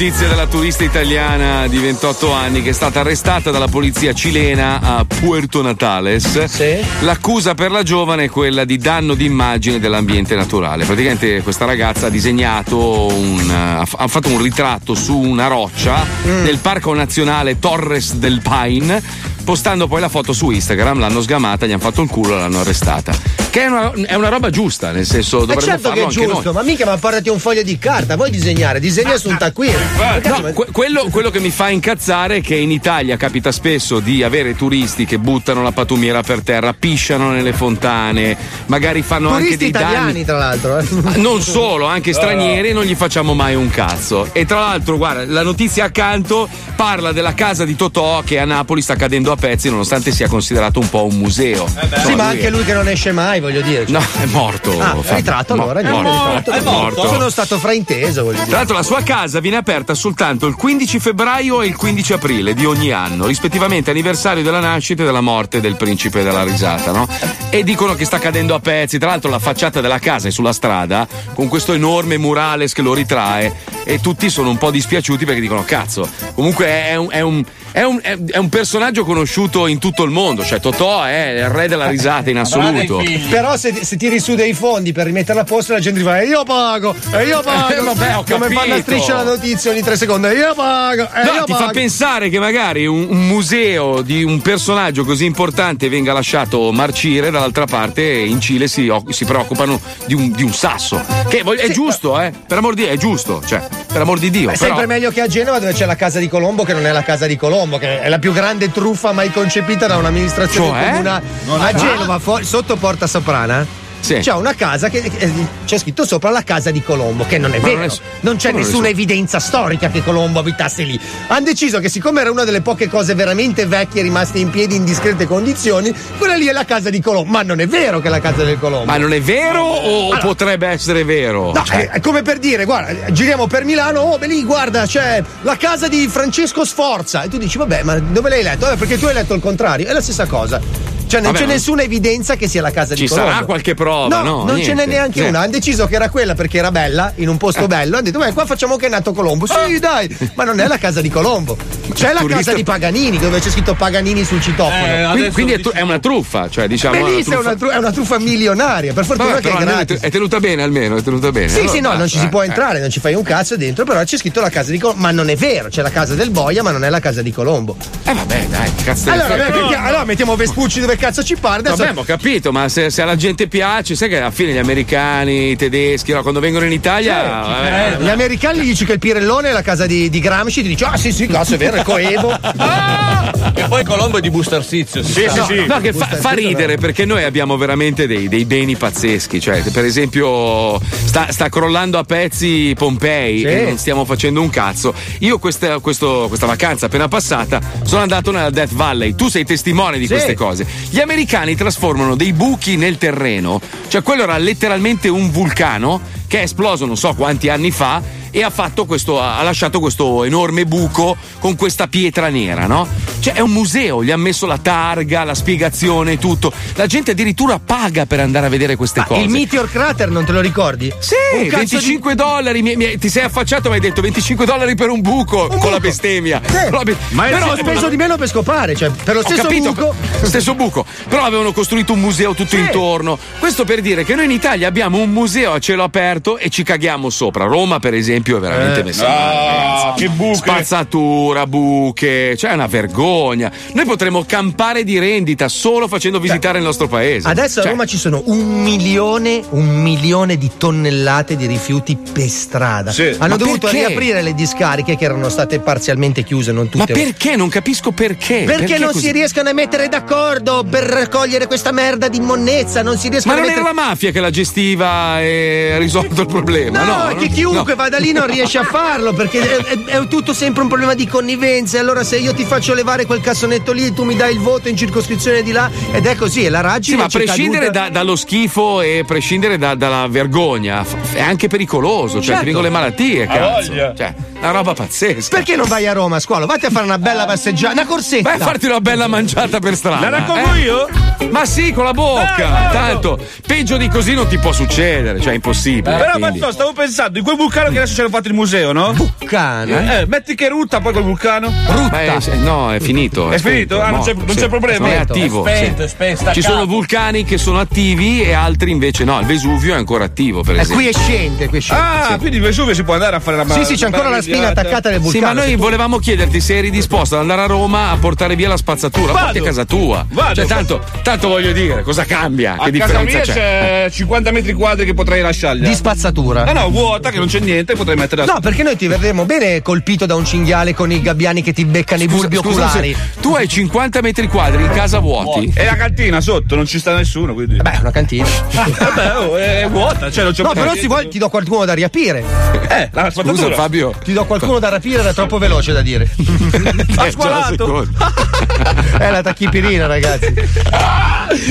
Notizia della turista italiana di 28 anni che è stata arrestata dalla polizia cilena a Puerto Natales? L'accusa per la giovane è quella di danno d'immagine dell'ambiente naturale. Praticamente questa ragazza ha disegnato un. ha f- ha fatto un ritratto su una roccia del parco nazionale Torres del Paine. Postando poi la foto su Instagram, l'hanno sgamata, gli hanno fatto il culo e l'hanno arrestata. Che è una, è una roba giusta, nel senso Ma dovremmo certo che farlo è anche noi. giusto, ma mica ma portati un foglio di carta, vuoi disegnare? Disegna su un taccuino. No, que- quello, quello che mi fa incazzare è che in Italia capita spesso di avere turisti che buttano la patumiera per terra, pisciano nelle fontane, magari fanno anche Turisti dei italiani, danni. tra l'altro. eh. Ah, Non solo, anche stranieri, non gli facciamo mai un cazzo. E tra l'altro, guarda, la notizia accanto parla della casa di Totò che a Napoli sta cadendo a pezzi, nonostante sia considerato un po' un museo. Sì, No, ma anche lui che non esce mai, voglio dire. No, è morto. Ah, Fabio. ritratto Mo- allora, morto. niente, ritratto. È morto. Sono stato frainteso, voglio Tra dire. l'altro la sua casa viene aperta soltanto il 15 febbraio e il 15 aprile di ogni anno, rispettivamente anniversario della nascita e della morte del principe della risata, no? E dicono che sta cadendo a pezzi. Tra l'altro la facciata della casa è sulla strada con questo enorme murales che lo ritrae e tutti sono un po' dispiaciuti perché dicono cazzo, comunque è un, è un- è un- è- è un personaggio con riconosciuto in tutto il mondo. Cioè, Totò è il re della risata in assoluto. Però se, se tiri su dei fondi per rimetterla a posto, la gente ti fa: "E io pago, e io pago. Eh, vabbè, ho Come capito. fanno a striscia la notizia ogni tre secondi. "E Io pago, e No, io ti pago. fa pensare che magari un, un museo di un personaggio così importante venga lasciato marcire, dall'altra parte in Cile si, si preoccupano di un, di un sasso. Che è giusto, eh? Per amor di Dio, è giusto. Cioè, per amor di Dio. È però- sempre meglio che a Genova dove c'è la casa di Colombo che non è la casa di Colombo, che è la più grande truffa mai concepita da un'amministrazione Cioè? comunale. A è- Genova, fuori- sotto Porta Soprana. Sì. C'è una casa che che- c'è scritto sopra la casa di Colombo, che non è Ma vero. non Non, è- c'è non è nessuna su- evidenza storica che Colombo abitasse lì. Hanno deciso che, siccome era una delle poche cose veramente vecchie rimaste in piedi in discrete condizioni, quella lì è la casa di Colombo. Ma non è vero che è la casa del Colombo. Ma non è vero o Allora- potrebbe essere vero? No, Cioè, è- è come per dire, guarda, giriamo per Milano, oh, beh lì, guarda, c'è la casa di Francesco Sforza. E tu dici, vabbè, ma dove l'hai letto? "Eh, perché tu hai letto il contrario. È la stessa cosa. Cioè, non Vabbè, c'è nessuna evidenza che sia la casa Ci di Colombo. sarà qualche prova, no? non ce n'è Niente. neanche Eh. una. Hanno deciso che era quella perché era bella, in un posto bello. Hanno detto, beh, qua facciamo che è nato Colombo. Sì, dai, ma non è la casa di Colombo. C'è la casa di Paganini, dove c'è scritto Paganini sul citofono. quindi, quindi è, tu- è una truffa, cioè diciamo. È truffa- una, tru- è una truffa milionaria. Per fortuna Vabbè, che è è gratis. è tenuta bene almeno, è tenuta bene. Sì, Allora sì, no, non basta, ci si eh, può eh. entrare, non ci fai un cazzo dentro, però c'è scritto la casa di Colombo. Ma non è vero, c'è la casa del Boia, ma non è la casa di Colombo. Eh vabbè, dai, cazzo allora mettiamo Vespucci dove cazzo ci pare. Adesso Vabbè, ma ho capito, ma se, se alla gente piace, sai che alla fine gli americani, i tedeschi, no, quando vengono in Italia. vabbè, Eh, gli americani gli dici che il Pirellone è la casa di, di Gramsci, ti dici, ah sì sì, cazzo è vero, è coevo. E poi Colombo è di Bustarsizio. si sa. No, no, che fa, fa ridere perché noi abbiamo veramente dei, dei beni pazzeschi. Cioè, per esempio, sta, sta crollando a pezzi Pompei Sì. e non stiamo facendo un cazzo. Io, questa, questo- questa vacanza appena passata, sono andato nella Death Valley. Tu sei testimone di Sì. queste cose. Gli americani trasformano dei buchi nel terreno, cioè quello era letteralmente un vulcano che è esploso non so quanti anni fa e ha, fatto questo, ha lasciato questo enorme buco con questa pietra nera, no? Cioè è un museo, gli ha messo la targa, la spiegazione, tutto. La gente addirittura paga per andare a vedere queste cose. Il Meteor Crater, non te lo ricordi? Sì, Un cazzo 25 dollari. mi- mi- ti sei affacciato e mi hai detto 25 dollari per un buco con la bestemmia. Sì. Con la be- Ma Però- ho speso di meno per scopare, cioè per lo stesso capito, buco. stesso buco. Però avevano costruito un museo tutto intorno. Questo per dire che noi in Italia abbiamo un museo a cielo aperto e ci caghiamo sopra. Roma, per esempio, è veramente Eh. messa male. ragazzi. che buche. Spazzatura, buche, cioè è una vergogna. Noi potremmo campare di rendita solo facendo visitare il nostro paese. Adesso a Cioè, Roma ci sono un milione, un milione di tonnellate di rifiuti per strada. Sì. Hanno Ma dovuto perché? riaprire le discariche che erano state parzialmente chiuse, non Ma tutte. perché? Non capisco perché. Perché, non così? si riescono a mettere d'accordo per raccogliere questa merda di immonnezza? Non si riescono Ma a non mettere. era la mafia che la gestiva e ha risolto il problema, no? No, è che chiunque vada lì non riesce a farlo perché è, è- è tutto sempre un problema di connivenza. E allora, se io ti faccio levare quel cassonetto lì, tu mi dai il voto in circoscrizione di là, ed è così. E la Raggi Sì, ma prescindere da- dallo schifo e a prescindere da- dalla vergogna, è anche pericoloso, cioè Certo. ti vengono le malattie, cazzo. Cioè, una roba pazzesca. Perché non vai a Roma a scuola? Vatti a fare una bella passeggiata, una corsetta. Vai a farti una bella mangiata per strada. La racconto eh? io? Ma sì, con la bocca. Eh. Tanto, peggio di così non ti può succedere, cioè è impossibile. Però quindi. Mazzò, stavo pensando, in quel vulcano che adesso ci hanno fatto il museo, no? Vulcano? Eh, metti che rutta poi quel vulcano. Ma è- no, è finito. È finito? Ah, non c'è- non sì. c'è problema? Non è attivo. È spento, sì. è spento, Ci sono vulcani che sono attivi e altri invece no. Il Vesuvio è ancora attivo, per E esempio. qui è scende, qui è scende. Ah, quindi il Vesuvio si può andare a fare la Sì, sì, c'è ancora la spina attaccata nel Sì, vulcano. ma noi volevamo chiederti se eri disposto ad andare a Roma a portare via la spazzatura. Vado. Porti a casa tua. Vado. Cioè, tanto, tanto voglio dire, cosa cambia? A che casa differenza mia c'è? c'è 50 metri quadri che potrei lasciargli. Di spazzatura. No, no, vuota, che non c'è niente, potrei mettere la No, perché noi ti vedremo bene colpito da un cinghiale con i gabbiani che ti beccano i bulbi Scusa, oculari. se tu hai 50 metri quadri in casa vuoti. E la cantina sotto, non ci sta nessuno, quindi. Beh, una cantina. Vabbè, oh, è vuota, cioè non c'è No, però si vuole, ti do qualcuno da riapire. Eh, la Scusa spazzatura. Fabio. Ti do qualcuno da rapire, era troppo veloce da dire. Ha squalato. È la tachipirina, ragazzi.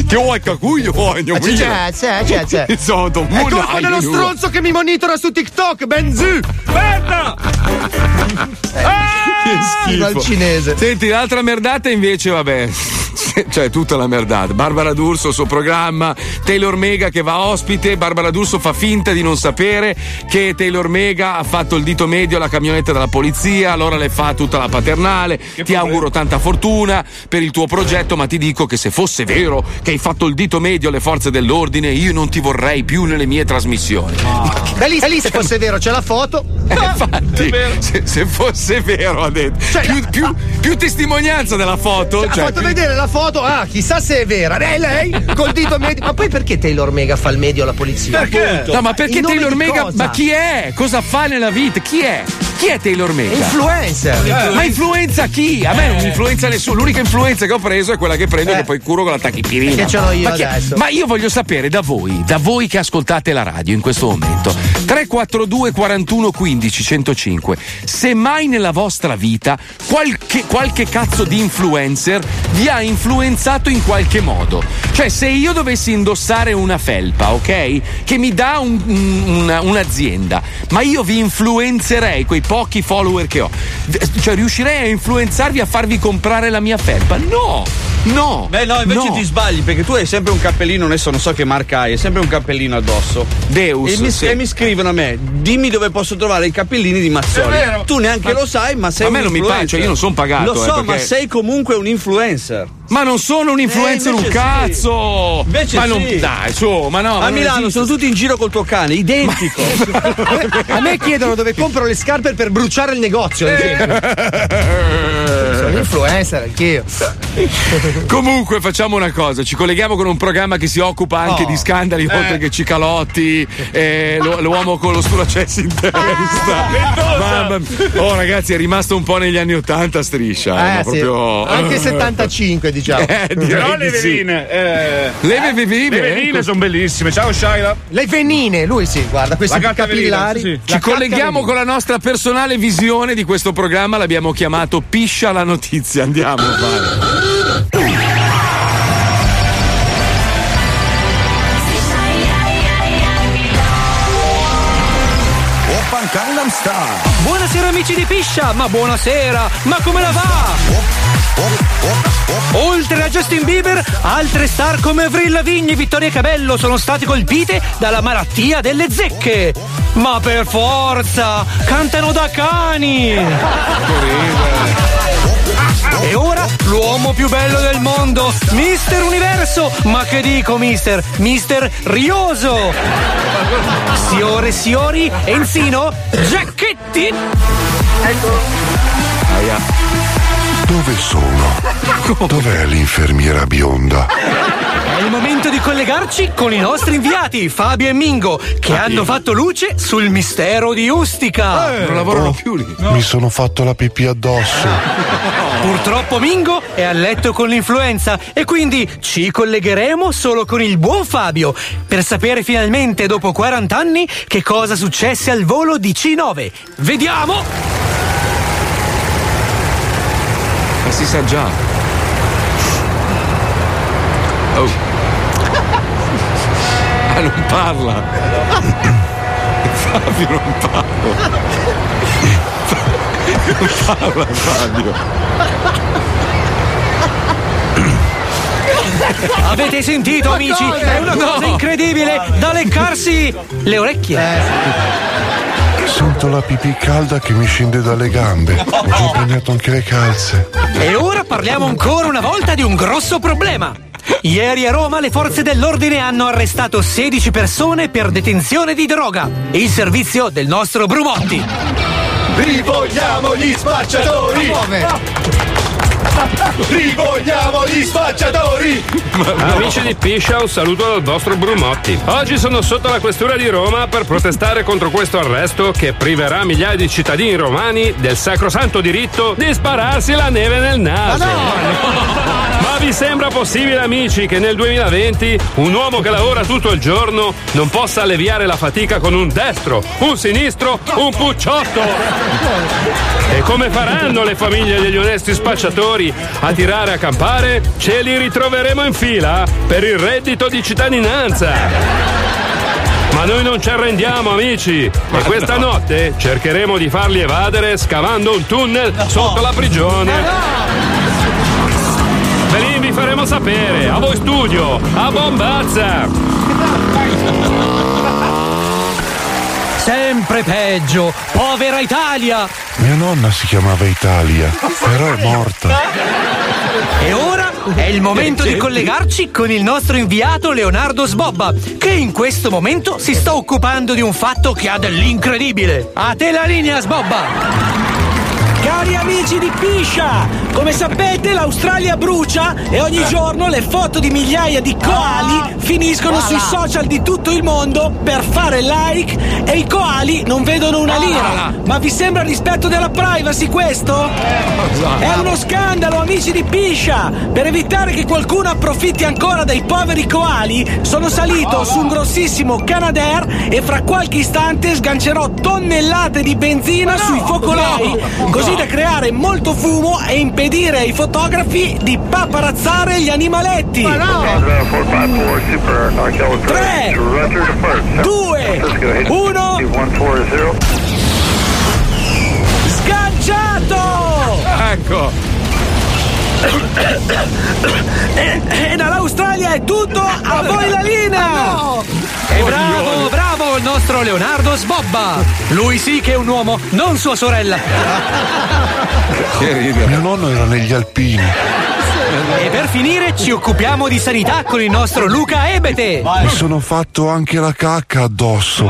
Ti vuoi cacuglio? Voglio, C'è, c'è, c'è, c'è, c'è. Insomma, È colpa dello stronzo che mi monitora su TikTok, Benzu! Merda! Che Dal cinese. Senti, l'altra merdata invece, vabbè. cioè tutta la merdata. Barbara D'Urso, suo programma, Taylor Mega che va ospite, Barbara D'Urso fa finta di non sapere che Taylor Mega ha fatto il dito medio alla camionetta della polizia, allora le fa tutta la paternale. ti auguro tanta fortuna per il tuo progetto, ma ti dico che se fosse vero che hai fatto il dito medio alle forze dell'ordine, io non ti vorrei più nelle mie trasmissioni. Da lì, da lì se fosse vero c'è la foto. Eh, infatti, se, se fosse vero, ha detto. più, più- più testimonianza della foto. Cioè, cioè, ha fatto più- vedere la foto, ah, chissà se è vera. Lei, lei, col dito medio. Ma poi perché Taylor Mega fa il medio alla polizia? Appunto. No, ma perché Taylor Mega? cosa? Ma chi è? Cosa fa nella vita? Chi è? Chi è Taylor Mega? Influencer. Eh, Ma influenza chi? A me non influenza nessuno. L'unica influenza che ho preso è quella che prendo e che poi curo con la tachipirina. Che ce l'ho io ma, chi- adesso. ma io voglio sapere da voi, da voi che ascoltate la radio in questo momento. 342 41 15 105. Se mai nella vostra vita qualche, qualche cazzo di influencer vi ha influenzato in qualche modo. Cioè, se io dovessi indossare una felpa, ok? Che mi dà un- un- una- un'azienda, ma io vi influenzerei quei pochi follower che ho. Cioè, riuscirei a influenzarvi a farvi comprare la mia felpa? No! No! Beh, no, invece no. ti sbagli perché tu hai sempre un cappellino, adesso non so che marca hai, hai sempre un cappellino addosso. Deus. E mi, sì. e mi scrivono a me, dimmi dove posso trovare i cappellini di Mazzoli. È vero. Tu neanche Ma- lo sai, ma sei a me non mi paga, cioè io non son pagato, Lo eh, so, perché- ma sei comunque un influencer. Ma non sono un influencer Eh, un cazzo! sì. Invece ma non, sì. dai, su, ma no. ma a non Milano sono tutti in giro col tuo cane, identico. A me chiedono dove compro le scarpe per bruciare il negozio, ad Sono influencer anch'io. Comunque facciamo una cosa, ci colleghiamo con un programma che si occupa anche Oh. di scandali Eh. oltre che cicalotti, eh, lo- l'uomo con lo scuracessi in testa. Mamma mia. oh ragazzi è rimasto un po' negli anni Ottanta striscia, eh, Eh, sì. proprio... Anche 75, diciamo. Eh, direi Però di le sì. veline. eh. Le veline, Le veline sono bellissime. Ciao Shaila. Le venine, lui sì, guarda, questi capillari. velina, sì, sì. Ci colleghiamo con la nostra personale visione di questo programma, l'abbiamo chiamato Piscia la notizia. Andiamo, vai. Oppan Gangnam Style. Buonasera amici di Piscia, ma buonasera, ma come la va? Oltre a Justin Bieber, altre star come Avril Lavigne e Vittoria Cabello sono state colpite dalla malattia delle zecche. Ma per forza, cantano da cani! E ora l'uomo più bello del mondo, Mister Universo! Ma che dico, Mister? Mister Rioso! Siore Siori, Enzino, Giacchetti! Dove sono? Dov'è l'infermiera bionda? È il momento di collegarci con i nostri inviati, Fabio e Mingo, che hanno fatto luce sul mistero di Ustica. non lavorano più lì. Mi sono fatto la pipì addosso. Purtroppo Mingo è a letto con l'influenza e quindi ci collegheremo solo con il buon Fabio per sapere finalmente dopo 40 anni che cosa successe al volo di C9. Vediamo! Ma si sa già. Oh. Ah, non parla. Fabio non parla. Non parla Fabio. Avete sentito amici? È una cosa No. incredibile da leccarsi le orecchie. Sento la pipì calda che mi scende dalle gambe. Ho già bagnato anche le calze. E ora parliamo ancora una volta di un grosso problema. Ieri a Roma le forze dell'ordine hanno arrestato 16 persone per detenzione di droga. Il servizio del nostro Brumotti. Rivogliamo gli spacciatori! Rivogliamo gli spacciatori! Amici di Piscia, un saluto dal vostro Brumotti. Oggi sono sotto la questura di Roma per protestare contro questo arresto che priverà migliaia di cittadini romani del sacrosanto diritto di spararsi la neve nel naso. Ma vi sembra possibile, amici, che nel 2020 un uomo che lavora tutto il giorno non possa alleviare la fatica con un destro, un sinistro, un pucciotto? E come faranno le famiglie degli onesti spacciatori a tirare a campare? Ce li ritroveremo in fila per il reddito di cittadinanza. Ma noi non ci arrendiamo, amici. E questa notte cercheremo di farli evadere scavando un tunnel sotto la prigione. Belin, vi faremo sapere, a voi studio, a bombazza! Sempre peggio, povera Italia! Mia nonna si chiamava Italia, però è morta. E ora è il momento di collegarci con il nostro inviato Leonardo Sbobba, che in questo momento si sta occupando di un fatto che ha dell'incredibile. A te la linea, Sbobba! Cari amici di Piscia, come sapete l'Australia brucia e ogni giorno le foto di migliaia di koali finiscono sui social di tutto il mondo per fare like e i koali non vedono una lira. Ma vi sembra rispetto della privacy questo? È uno scandalo amici di Piscia! Per evitare che qualcuno approfitti ancora dei poveri koali sono salito su un grossissimo Canadair e fra qualche istante sgancerò tonnellate di benzina sui focolai. Così da creare molto fumo e impedire ai fotografi di paparazzare gli animaletti. 3, 2, 1. Sganciato! Ecco. E, e dall'Australia è tutto, a voi la linea! E bravo, bravo il nostro Leonardo Sbobba! Lui sì che è un uomo, non sua sorella! Mio nonno era negli alpini. E per finire ci occupiamo di sanità con il nostro Luca Ebete! Mi sono fatto anche la cacca addosso.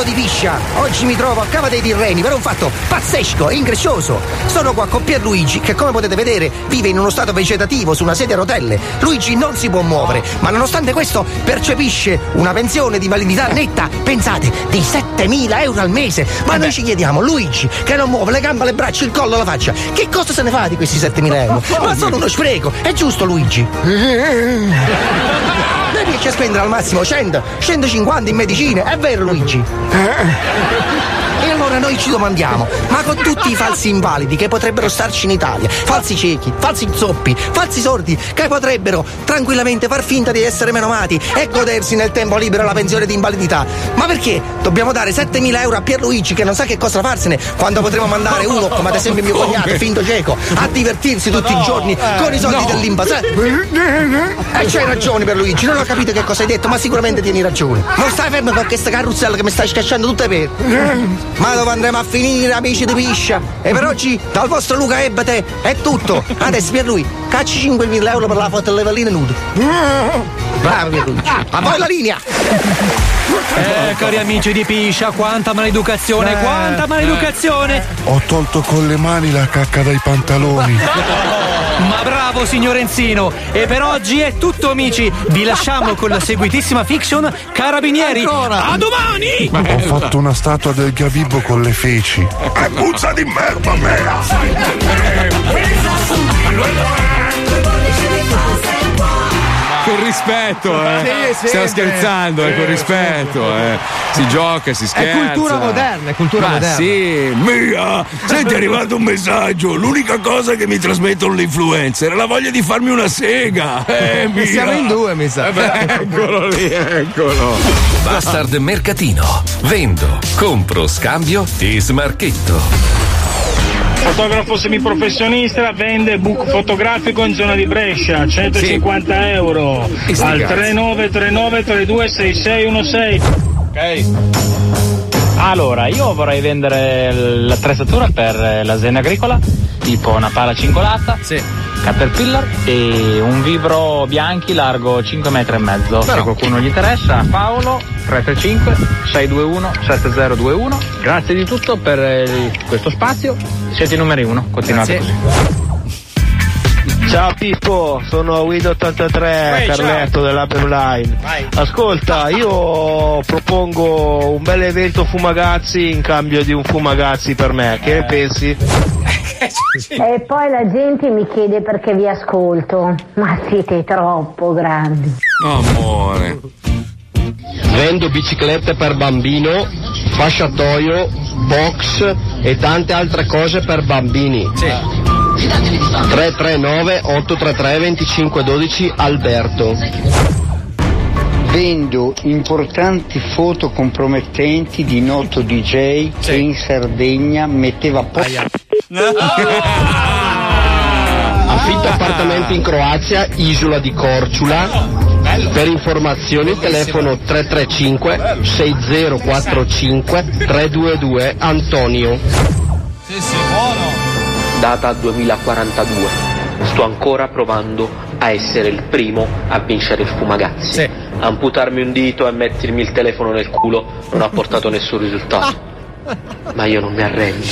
Popolo di Piscia, oggi mi trovo a Cava dei Tirreni per un fatto pazzesco e increscioso. Sono qua con Pierluigi che come potete vedere vive in uno stato vegetativo su una sedia a rotelle. Luigi non si può muovere, ma nonostante questo percepisce una pensione di validità netta, pensate, di 7.000 euro al mese. Ma noi ci chiediamo, Luigi, che non muove le gambe, le braccia, il collo, la faccia, che cosa se ne fa di questi 7.000 euro? Ma sono uno spreco, è giusto Luigi? Riesce a spendere al massimo 100, 150 in medicine, è vero Luigi? Allora noi ci domandiamo, ma con tutti i falsi invalidi che potrebbero starci in Italia, falsi ciechi, falsi zoppi, falsi sordi, che potrebbero tranquillamente far finta di essere menomati e godersi nel tempo libero la pensione di invalidità, ma perché dobbiamo dare 7.000 euro a Pierluigi che non sa che cosa farsene quando potremo mandare uno, come ad esempio mio cognato, finto cieco, a divertirsi tutti i giorni con i soldi no. dell'Impas? E c'hai ragione Pierluigi, non ho capito che cosa hai detto, ma sicuramente tieni ragione. Non stai fermo con questa carrozzella che mi stai scacciando tutte per. Ma dove andremo a finire, amici di Piscia? E per oggi, dal vostro Luca Ebate, è tutto. Adesso per lui, cacci 5.000 euro per la foto delle valline nude. Bravo Pierluigi. A voi la linea! Eh, cari amici di Piscia, quanta maleducazione, Eh, quanta maleducazione! Ho tolto con le mani la cacca dai pantaloni. Ma bravo signor Enzino! E per oggi è tutto amici! Vi lasciamo con la seguitissima fiction Carabinieri! A domani! Ho fatto una statua del Gabibbo con le feci. È puzza di merda mea! Rispetto, eh. Sì. Stiamo scherzando, eh, con rispetto, eh. Si gioca, si È scherza. cultura moderna, è cultura Ma moderna. sì, Mia! Senti, è arrivato un messaggio. L'unica cosa che mi trasmettono le influencer è la voglia di farmi una sega. Eh, mia! Siamo in due, mi sa. Eh beh, eccolo lì, eccolo. Bastard Mercatino. Vendo, compro, scambio e smarchetto. Fotografo semiprofessionista vende book fotografico in zona di Brescia, 150 euro E sti al cazzi. 3939 326616. Ok. Allora, io vorrei vendere l'attrezzatura per l'azienda agricola, tipo una pala cingolata, Caterpillar e un vibro bianchi largo 5 metri e mezzo. Se qualcuno gli interessa, Paolo 335 621 7021. Grazie di tutto per questo spazio. Siete i numeri uno, continuate così. Ciao Pippo, sono Guido83 Ehi, Carletto dell'App Line. Ascolta, io propongo un bel evento Fumagazzi in cambio di un Fumagazzi per me, che ne pensi? E poi la gente mi chiede perché vi ascolto, ma siete troppo grandi. Amore. Vendo biciclette per bambino, fasciatoio, box e tante altre cose per bambini. 339 833 2512 Alberto. Vendo importanti foto compromettenti di noto DJ che in Sardegna metteva po- Affitto appartamenti in Croazia, isola di Corciula. Per informazioni telefono 335 6045 322 Antonio. Sì, sì, buono. Data 2042. Sto ancora provando a essere il primo a vincere il Fumagazzi. Amputarmi un dito e mettermi il telefono nel culo non ha portato nessun risultato. Ma io non mi arrendo.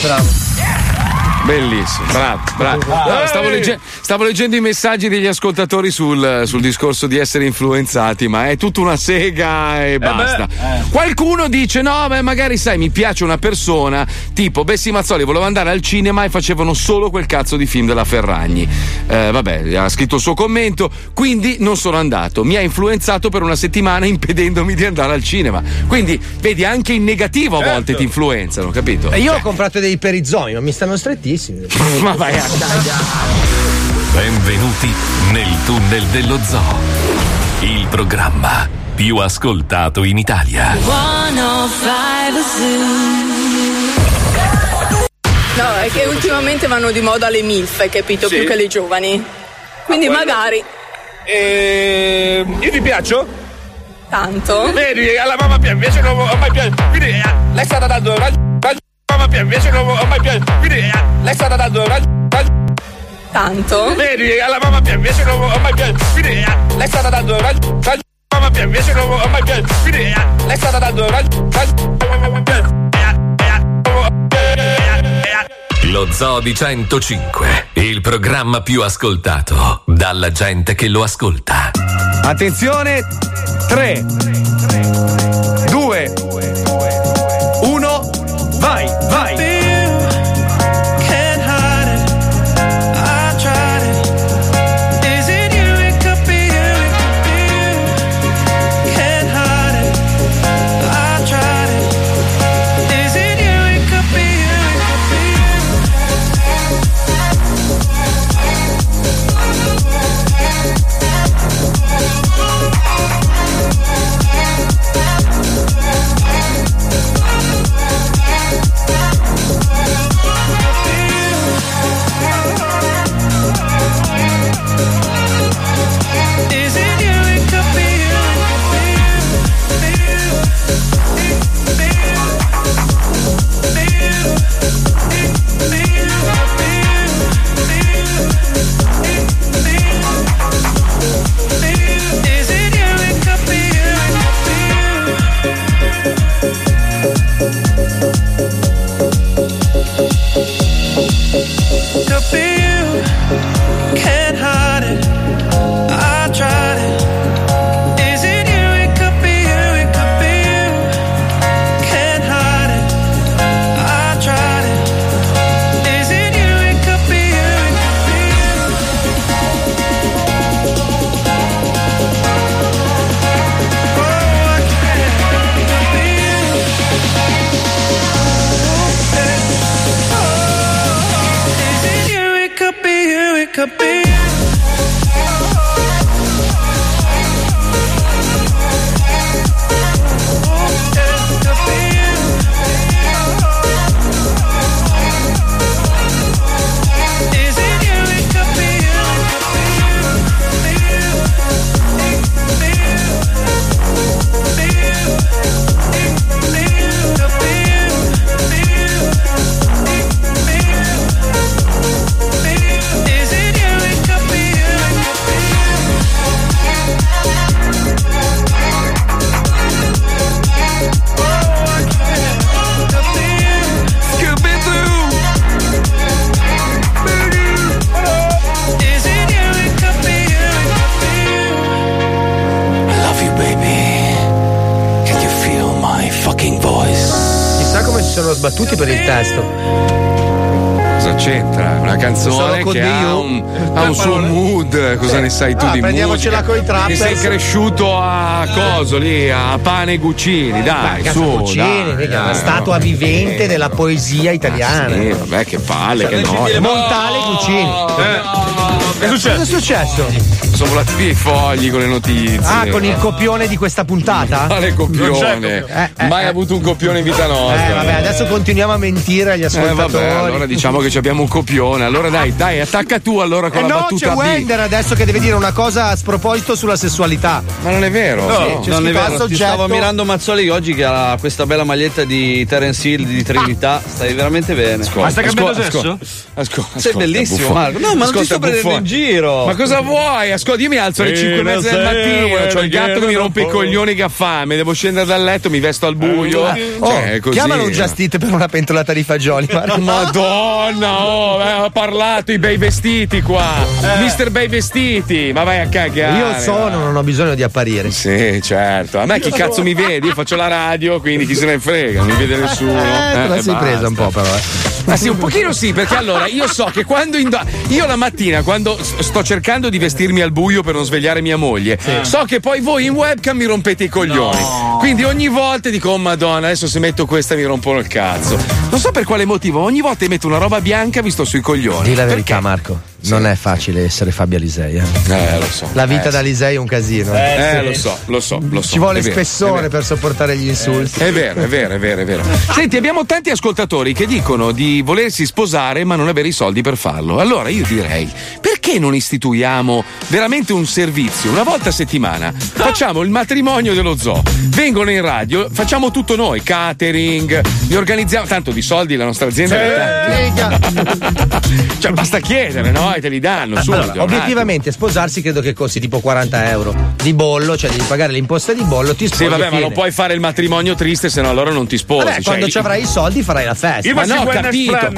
Bellissimo, bravo, bravo. No, stavo, legge- stavo leggendo i messaggi degli ascoltatori sul, sul discorso di essere influenzati, ma è tutta una sega e basta. beh, Qualcuno dice: no, beh, magari sai, mi piace una persona, tipo Bessi Mazzoli voleva andare al cinema e facevano solo quel cazzo di film della Ferragni. Eh, vabbè, ha scritto il suo commento, quindi non sono andato. Mi ha influenzato per una settimana impedendemi di andare al cinema. Quindi, vedi, anche in negativo a volte ti influenzano, capito? E io ho comprato dei perizomi, ma mi stanno strettissimi. Ma vai a Benvenuti nel tunnel dello zoo. Il programma più ascoltato in Italia. 105 No, è che ultimamente vanno di moda le MILF, hai capito? Sì. Più che le giovani. Quindi quello- magari E... Io ti piaccio? tanto. Vedi, alla mamma piace, invece non ho mai piaciuto. Quindi eh, lei è stata dando raggio. Mamma piace, invece non ho mai piaciuto. Quindi eh, lei è stata dando raggio. Tanto. Vedi, alla mamma piace, invece non ho mai piaciuto. Quindi eh, lei è stata dando raggio. Mamma piace, invece non ho mai piaciuto. Quindi eh, lei è stata dando raggio. Lo Zoo di 105, il programma più ascoltato dalla gente che lo ascolta. Attenzione, 3, cresciuto a coso lì, a pane e Guccini, dai, su, Cucini, dai, una statua no. vivente della poesia italiana. Sì, vabbè, che palle, che noia. Montale Cucini. Eh. Che è Cosa è successo? Sono volati via i fogli con le notizie. Ah, con il copione di questa puntata? Quale copione? Eh, eh, Mai eh. avuto un copione in vita nostra. Eh, vabbè, adesso continuiamo a mentire agli Eh, ascoltatori. vabbè, allora diciamo che ci abbiamo un copione. Allora dai, dai, attacca tu allora con Eh la no, battuta c'è B. Wender adesso che deve dire una cosa a sproposito sulla sessualità. Ma non è vero. No, Sì, non è vero. Ti stavo ammirando Mazzoli oggi che ha questa bella maglietta di Terence Hill di Trinità. Stai veramente bene. Ma stai cambiando sesso? Sei bellissimo, Marco. No, ma non ti sto prendendo in giro. Ma cosa vuoi? Ascolta, io mi alzo alle Sì, 5 e mezza del mattino. C'ho il gatto che mi rompe i coglioni che ha fame. Devo scendere dal letto, mi vesto al buio. Oh, Cioè, così. chiamalo un Just Eat per una pentolata di fagioli. Marco. Madonna, oh, eh, ha parlato i bei vestiti qua. Mister Bei Vestiti, ma vai a cagare. Io sono, non ho bisogno di apparire. Sì, certo. A me chi cazzo mi vede? Io faccio la radio, quindi chi se ne frega, non mi vede nessuno. Eh, te la sei basta. presa un po', però. eh. Ma sì, un pochino sì, perché allora io so che quando indo- io la mattina, quando sto cercando di vestirmi al buio per non svegliare mia moglie, so che poi voi in webcam mi rompete i coglioni. Quindi ogni volta dico, oh madonna, adesso se metto questa mi rompono il cazzo. Non so per quale motivo, ogni volta che metto una roba bianca vi sto sui coglioni. Di la verità, Marco. Non è facile essere Fabio Alisei. Eh. Eh, lo so. La vita Eh, da Alisei è un casino. Eh, lo so, lo so, lo so. Ci vuole vero, spessore per sopportare gli insulti. È vero, è vero, è vero, è vero. Senti, abbiamo tanti ascoltatori che dicono di volersi sposare ma non avere i soldi per farlo. Allora io direi, perché non istituiamo veramente un servizio? Una volta a settimana facciamo il matrimonio dello zoo. Vengono in radio, facciamo tutto noi, catering, li organizziamo. Tanto di soldi la nostra azienda tanti. Cioè, basta chiedere, no? E te li danno subito. Allora, obiettivamente sposarsi credo che costi tipo 40 euro di bollo, cioè devi pagare l'imposta di bollo, ti sposi Sì, vabbè, ma non puoi fare il matrimonio triste, se no allora non ti sposi. Vabbè, Cioè, quando ci avrai i soldi farai la festa. ma no, ho capito.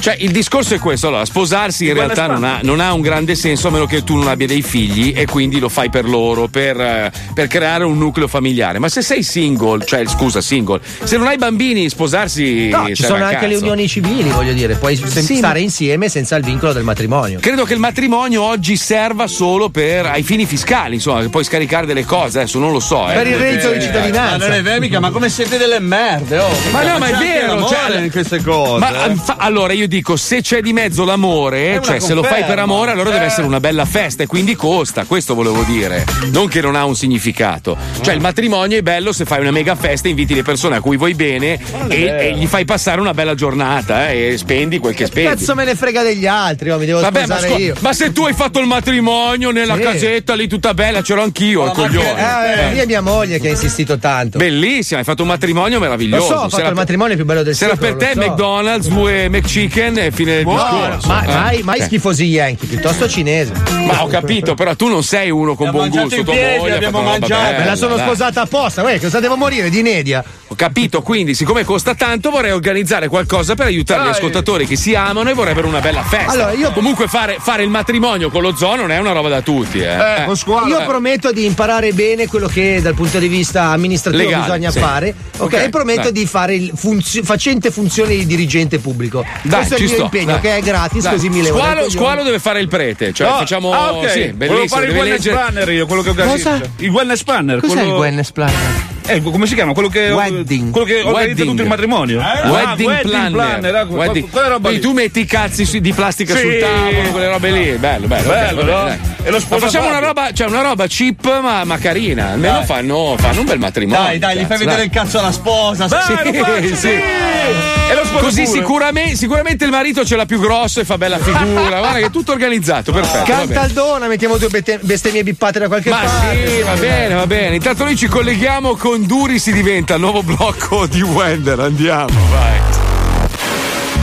Cioè, il discorso è questo: allora, sposarsi in realtà non ha, non ha un grande senso a meno che tu non abbia dei figli e quindi lo fai per loro, per, eh, per creare un nucleo familiare. Ma se sei single, cioè scusa, single, se non hai bambini, sposarsi. No, ci sono anche le cazzo. unioni civili, voglio dire, puoi Sì, stare insieme senza il vincolo del matrimonio. Credo che il matrimonio oggi serva solo per ai fini fiscali, insomma, che puoi scaricare delle cose, adesso non lo so. eh. Per il reddito di Ma cittadinanza. non è vero, mica, ma come siete delle merde, oh. Ma no, ma è vero, cioè, in queste cose. Ma eh. fa- allora io dico: se c'è di mezzo l'amore, cioè se lo fai per conferma. amore, allora deve Eh. essere una bella festa e quindi costa. Questo volevo dire. Non che non ha un significato. Cioè, il matrimonio è bello se fai una mega festa, inviti le persone a cui vuoi bene e, e gli fai passare una bella giornata eh, e spendi quel che spendi. Cazzo me ne frega degli altri, oh, mi devo Vabbè, ma, sposare scu- io. ma se tu hai fatto il matrimonio nella Sì. casetta lì tutta bella, c'ero anch'io, il coglione. Eh, Eh. lì è mia moglie che ha insistito tanto. Bellissimo, hai fatto un matrimonio Lo meraviglioso. so, ho fatto il matrimonio più bello del Se era secolo. per te lo so. McDonald's, due McChicken e fine del discorso. ma- Eh. mai, mai Eh. schifosi Yankee, piuttosto cinese. Ma ho capito, però tu non sei uno con buon gusto. tua piedi, moglie abbiamo mangiato. Me la sono sposata apposta, guarda, cosa devo morire di inedia? Ho capito, quindi, siccome costa tanto, vorrei organizzare qualcosa per aiutare gli ascoltatori che si amano e vorrebbero una bella festa. Allora, io- Comunque, fare, fare il matrimonio con lo zoo non è una roba da tutti, eh. Eh. Io prometto di imparare bene quello che dal punto di vista amministrativo Legale, bisogna sì. fare. Ok, Ok, e prometto dai. di fare il funzio- facente funzione di dirigente pubblico. Dai, Questo è il mio sto, impegno, dai. che è gratis, Dai. così mi levo. Squalo, squalo deve fare il prete, cioè No. facciamo. Ah, ok. Sì, Volevo fare il wellness leggere- planner io, quello che organizza. Cosa? Il wellness planner. Cos'è quello... il wellness planner? Eh, come si chiama? Quello che, Wedding. quello che organizza Wedding. tutto il matrimonio. Ah, Wedding, planner. eh, Wedding- quella roba Quindi tu metti i cazzi su- di plastica Sì. sul tavolo, quelle robe lì. Bello, bello. Bello, ok, va no? E lo Ma sposa facciamo una roba, cioè una roba cheap ma, ma carina. Almeno fanno, fanno un bel matrimonio. Dai, dai, gli fai vedere dai. il cazzo alla sposa. Sì, Dai, lo faccio, sì. E lo sposa Così sicuramente, sicuramente il marito ce l'ha più grosso e fa bella figura. Guarda che è tutto organizzato, perfetto. Cantaldona, mettiamo due bestemmie bippate da qualche Ma parte. sì, va bene, va bene. Intanto noi ci colleghiamo con Duri si diventa il nuovo blocco di Wender. Andiamo, vai.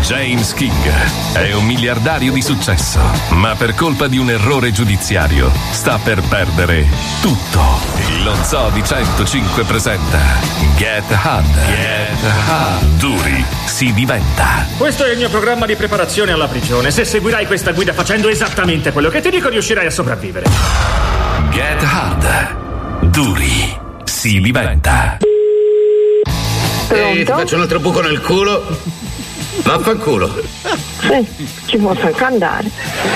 James King è un miliardario di successo, ma per colpa di un errore giudiziario sta per perdere tutto. Lo Zoo di 105 presenta Get Hard. Get Hard. Duri si diventa. Questo è il mio programma di preparazione alla prigione. Se seguirai questa guida facendo esattamente quello che ti dico, riuscirai a sopravvivere. Get Hard. Duri si diventa. Ehi, ti faccio un altro buco nel culo? Vaffanculo. Sì, ci posso anche andare.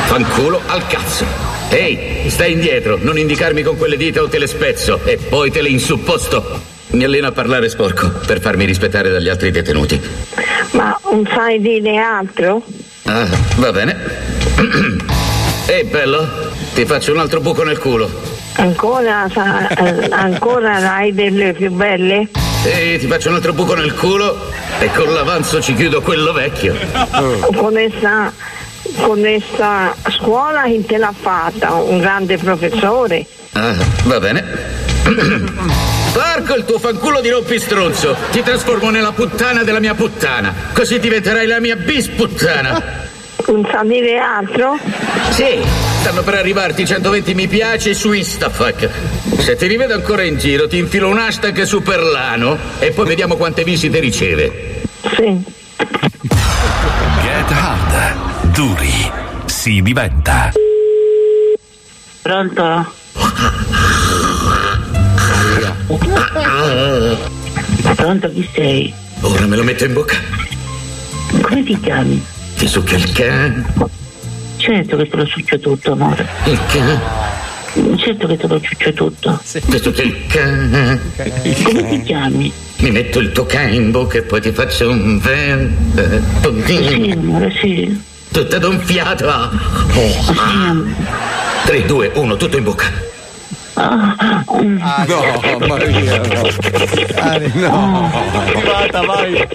Fanculo al cazzo. Ehi, stai indietro, non indicarmi con quelle dita o te le spezzo e poi te le insupposto. Mi alleno a parlare sporco per farmi rispettare dagli altri detenuti. Ma non sai dire altro? Ah, va bene. Ehi, bello, ti faccio un altro buco nel culo. Ancora, eh, ancora hai delle più belle? Ehi, ti faccio un altro buco nel culo e con l'avanzo ci chiudo quello vecchio. Con essa, con essa scuola chi te l'ha fatta? Un grande professore? Ah, va bene. Porco il tuo fanculo di rompistronzo! Ti trasformo nella puttana della mia puttana, così diventerai la mia bisputtana. Non sa dire altro? Sì, stanno per arrivarti 120 mi piace su Instafuck. Se ti rivedo ancora in giro, ti infilo un hashtag super lano e poi vediamo quante visite riceve. Sì. Get hard. Duri. Si diventa. Pronto? Pronto, chi sei? Ora me lo metto in bocca. Come ti chiami? Ti succhio il can. Certo che te lo succio tutto, amore. Il can. Certo che te lo succio tutto. Ti succhio il can. Come ti chiami? Mi metto il tuo can in bocca e poi ti faccio un ven. Sì, amore, sì. Tutta d'un fiato. Ah, Sì, amore. 3, 2, 1, tutto in bocca. Ah. No, Maria, no. Ari, no. Arrivata, vai.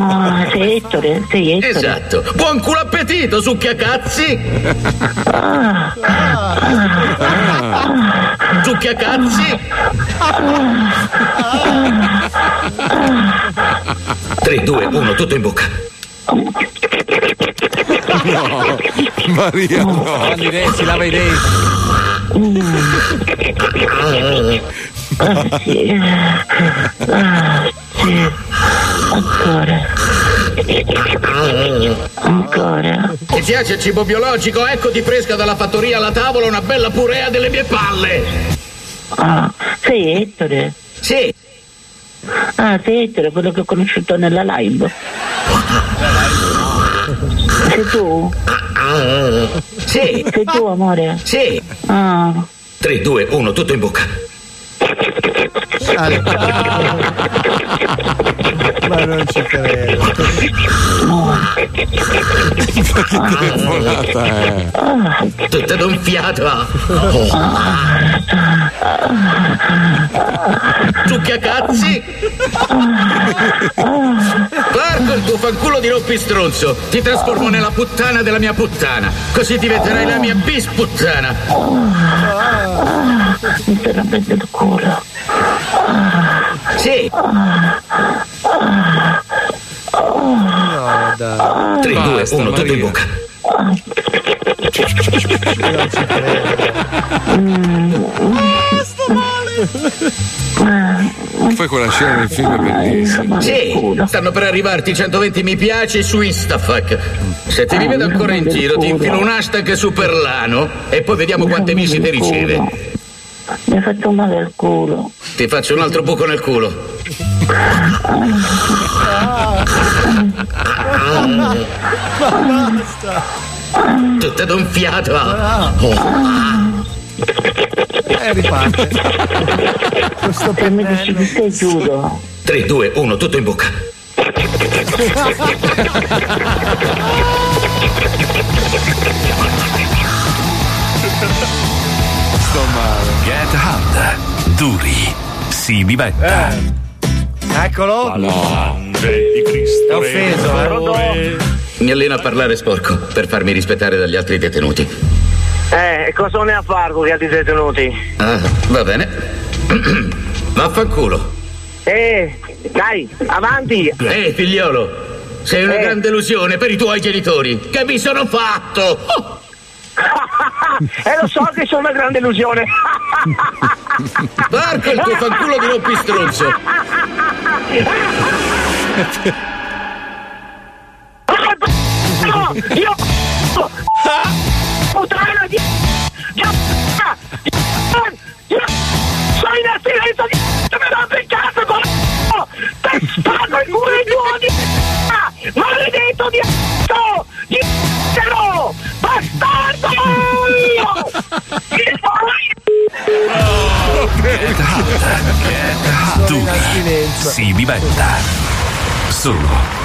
Ah, sei Ettore? Sei Ettore? Esatto. Buon culo appetito, succhiacazzi. Ah, Succhiacazzi. 3, 2, 1, tutto in bocca. No, Maria, no. Lavando i denti, lava i denti. Ah, sì. Ah, sì. Ancora. Ancora. Ti piace il cibo biologico? Ecco ti fresca dalla fattoria alla tavola una bella purea delle mie palle. Ah, sei Ettore? Sì. Ah, sei Ettore, quello che ho conosciuto nella live. Sei tu? Sì. Sei tu, amore? Sì. Ah. 3, 2, 1, tutto in bocca. Ma non ci credo. telefonata è? Tutta d'un fiato. Succhiacazzi. Porco il tuo fanculo di rompistronzo. Ti trasformo nella puttana della mia puttana. Così diventerai la mia bisputtana. Ah, mi sto rompendo il culo. Sì. No, dai. 3, 2, Basta, 1, tutto in Maria. bocca. Non ci Poi quella scena del film è bellissima. Sì, stanno per arrivarti 120 mi piace su Instafuck. Se ti rivedo ancora in giro, ti infilo un hashtag super lano e poi vediamo quante visite riceve. Mi ha fatto male al culo. Ti faccio un altro buco nel culo. Ma basta. Tutta d'un fiato. E riparte. Questo mi dici che sei chiudo. 3, 2, 1, tutto in bocca. Sto male. Get hard. Duri. Si diventa. Eccolo. di Cristo. È offeso, eh. Mi alleno a parlare sporco per farmi rispettare dagli altri detenuti. Eh, cosa ne ha Fargo che altri detenuti? Ah, va bene. Vaffanculo. Eh, dai, avanti! Ehi, figliolo, sei una Eh. grande illusione per i tuoi genitori. Che mi sono fatto? Oh, E lo so che sono una grande illusione! Porco il tuo fanculo di rompistronzo. No, io... Puttana di... di- di- di- Sono in astinenza di... Me l'ha beccato con... Te spacco il culo di... Maledetto di... Di... Zero! Bastardo! Get hard. Get hard. Duri. Si diventa. Solo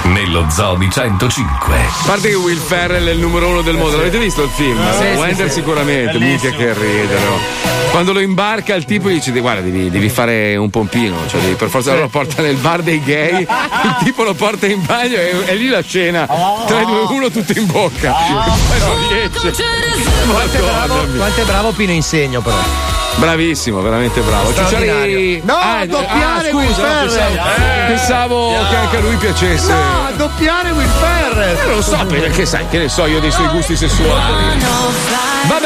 nello Zoo di 105. A parte che Will Ferrell è il numero uno del mondo, l'avete visto il film? Sì, sì, Wender sì. sicuramente, Bellissimo. mica che ridere. no? Quando lo imbarca il tipo gli dice guarda devi, devi fare un pompino, cioè devi per forza lo porta nel bar dei gay, il tipo lo porta in bagno e, e lì la scena 3, 2, 1 tutto in bocca. Poi non riesce. Quanto è bravo, quanto è bravo Pino Insegno però. Bravissimo, veramente bravo. Cicciari- No, Ah, doppiare ah, Will scusa, no, Ferrell. pensavo, pensavo che anche a lui piacesse. No, doppiare Will Ferrell. Eh, non lo so, perché sai, che ne so io dei suoi gusti sessuali.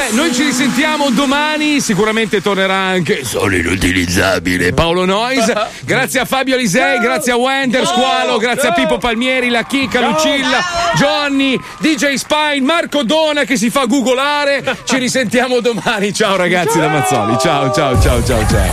Vabbè, noi ci risentiamo domani, sicuramente tornerà anche solo inutilizzabile Paolo Nois. Grazie a Fabio Alisei, grazie a Wender, Squalo, grazie a Pippo Palmieri, la Chica, Lucilla, Johnny, DJ Spine, Marco Dona che si fa googolare. Ci risentiamo domani. Ciao ragazzi da Mazzoli. Ciao, ciao, ciao, ciao, ciao.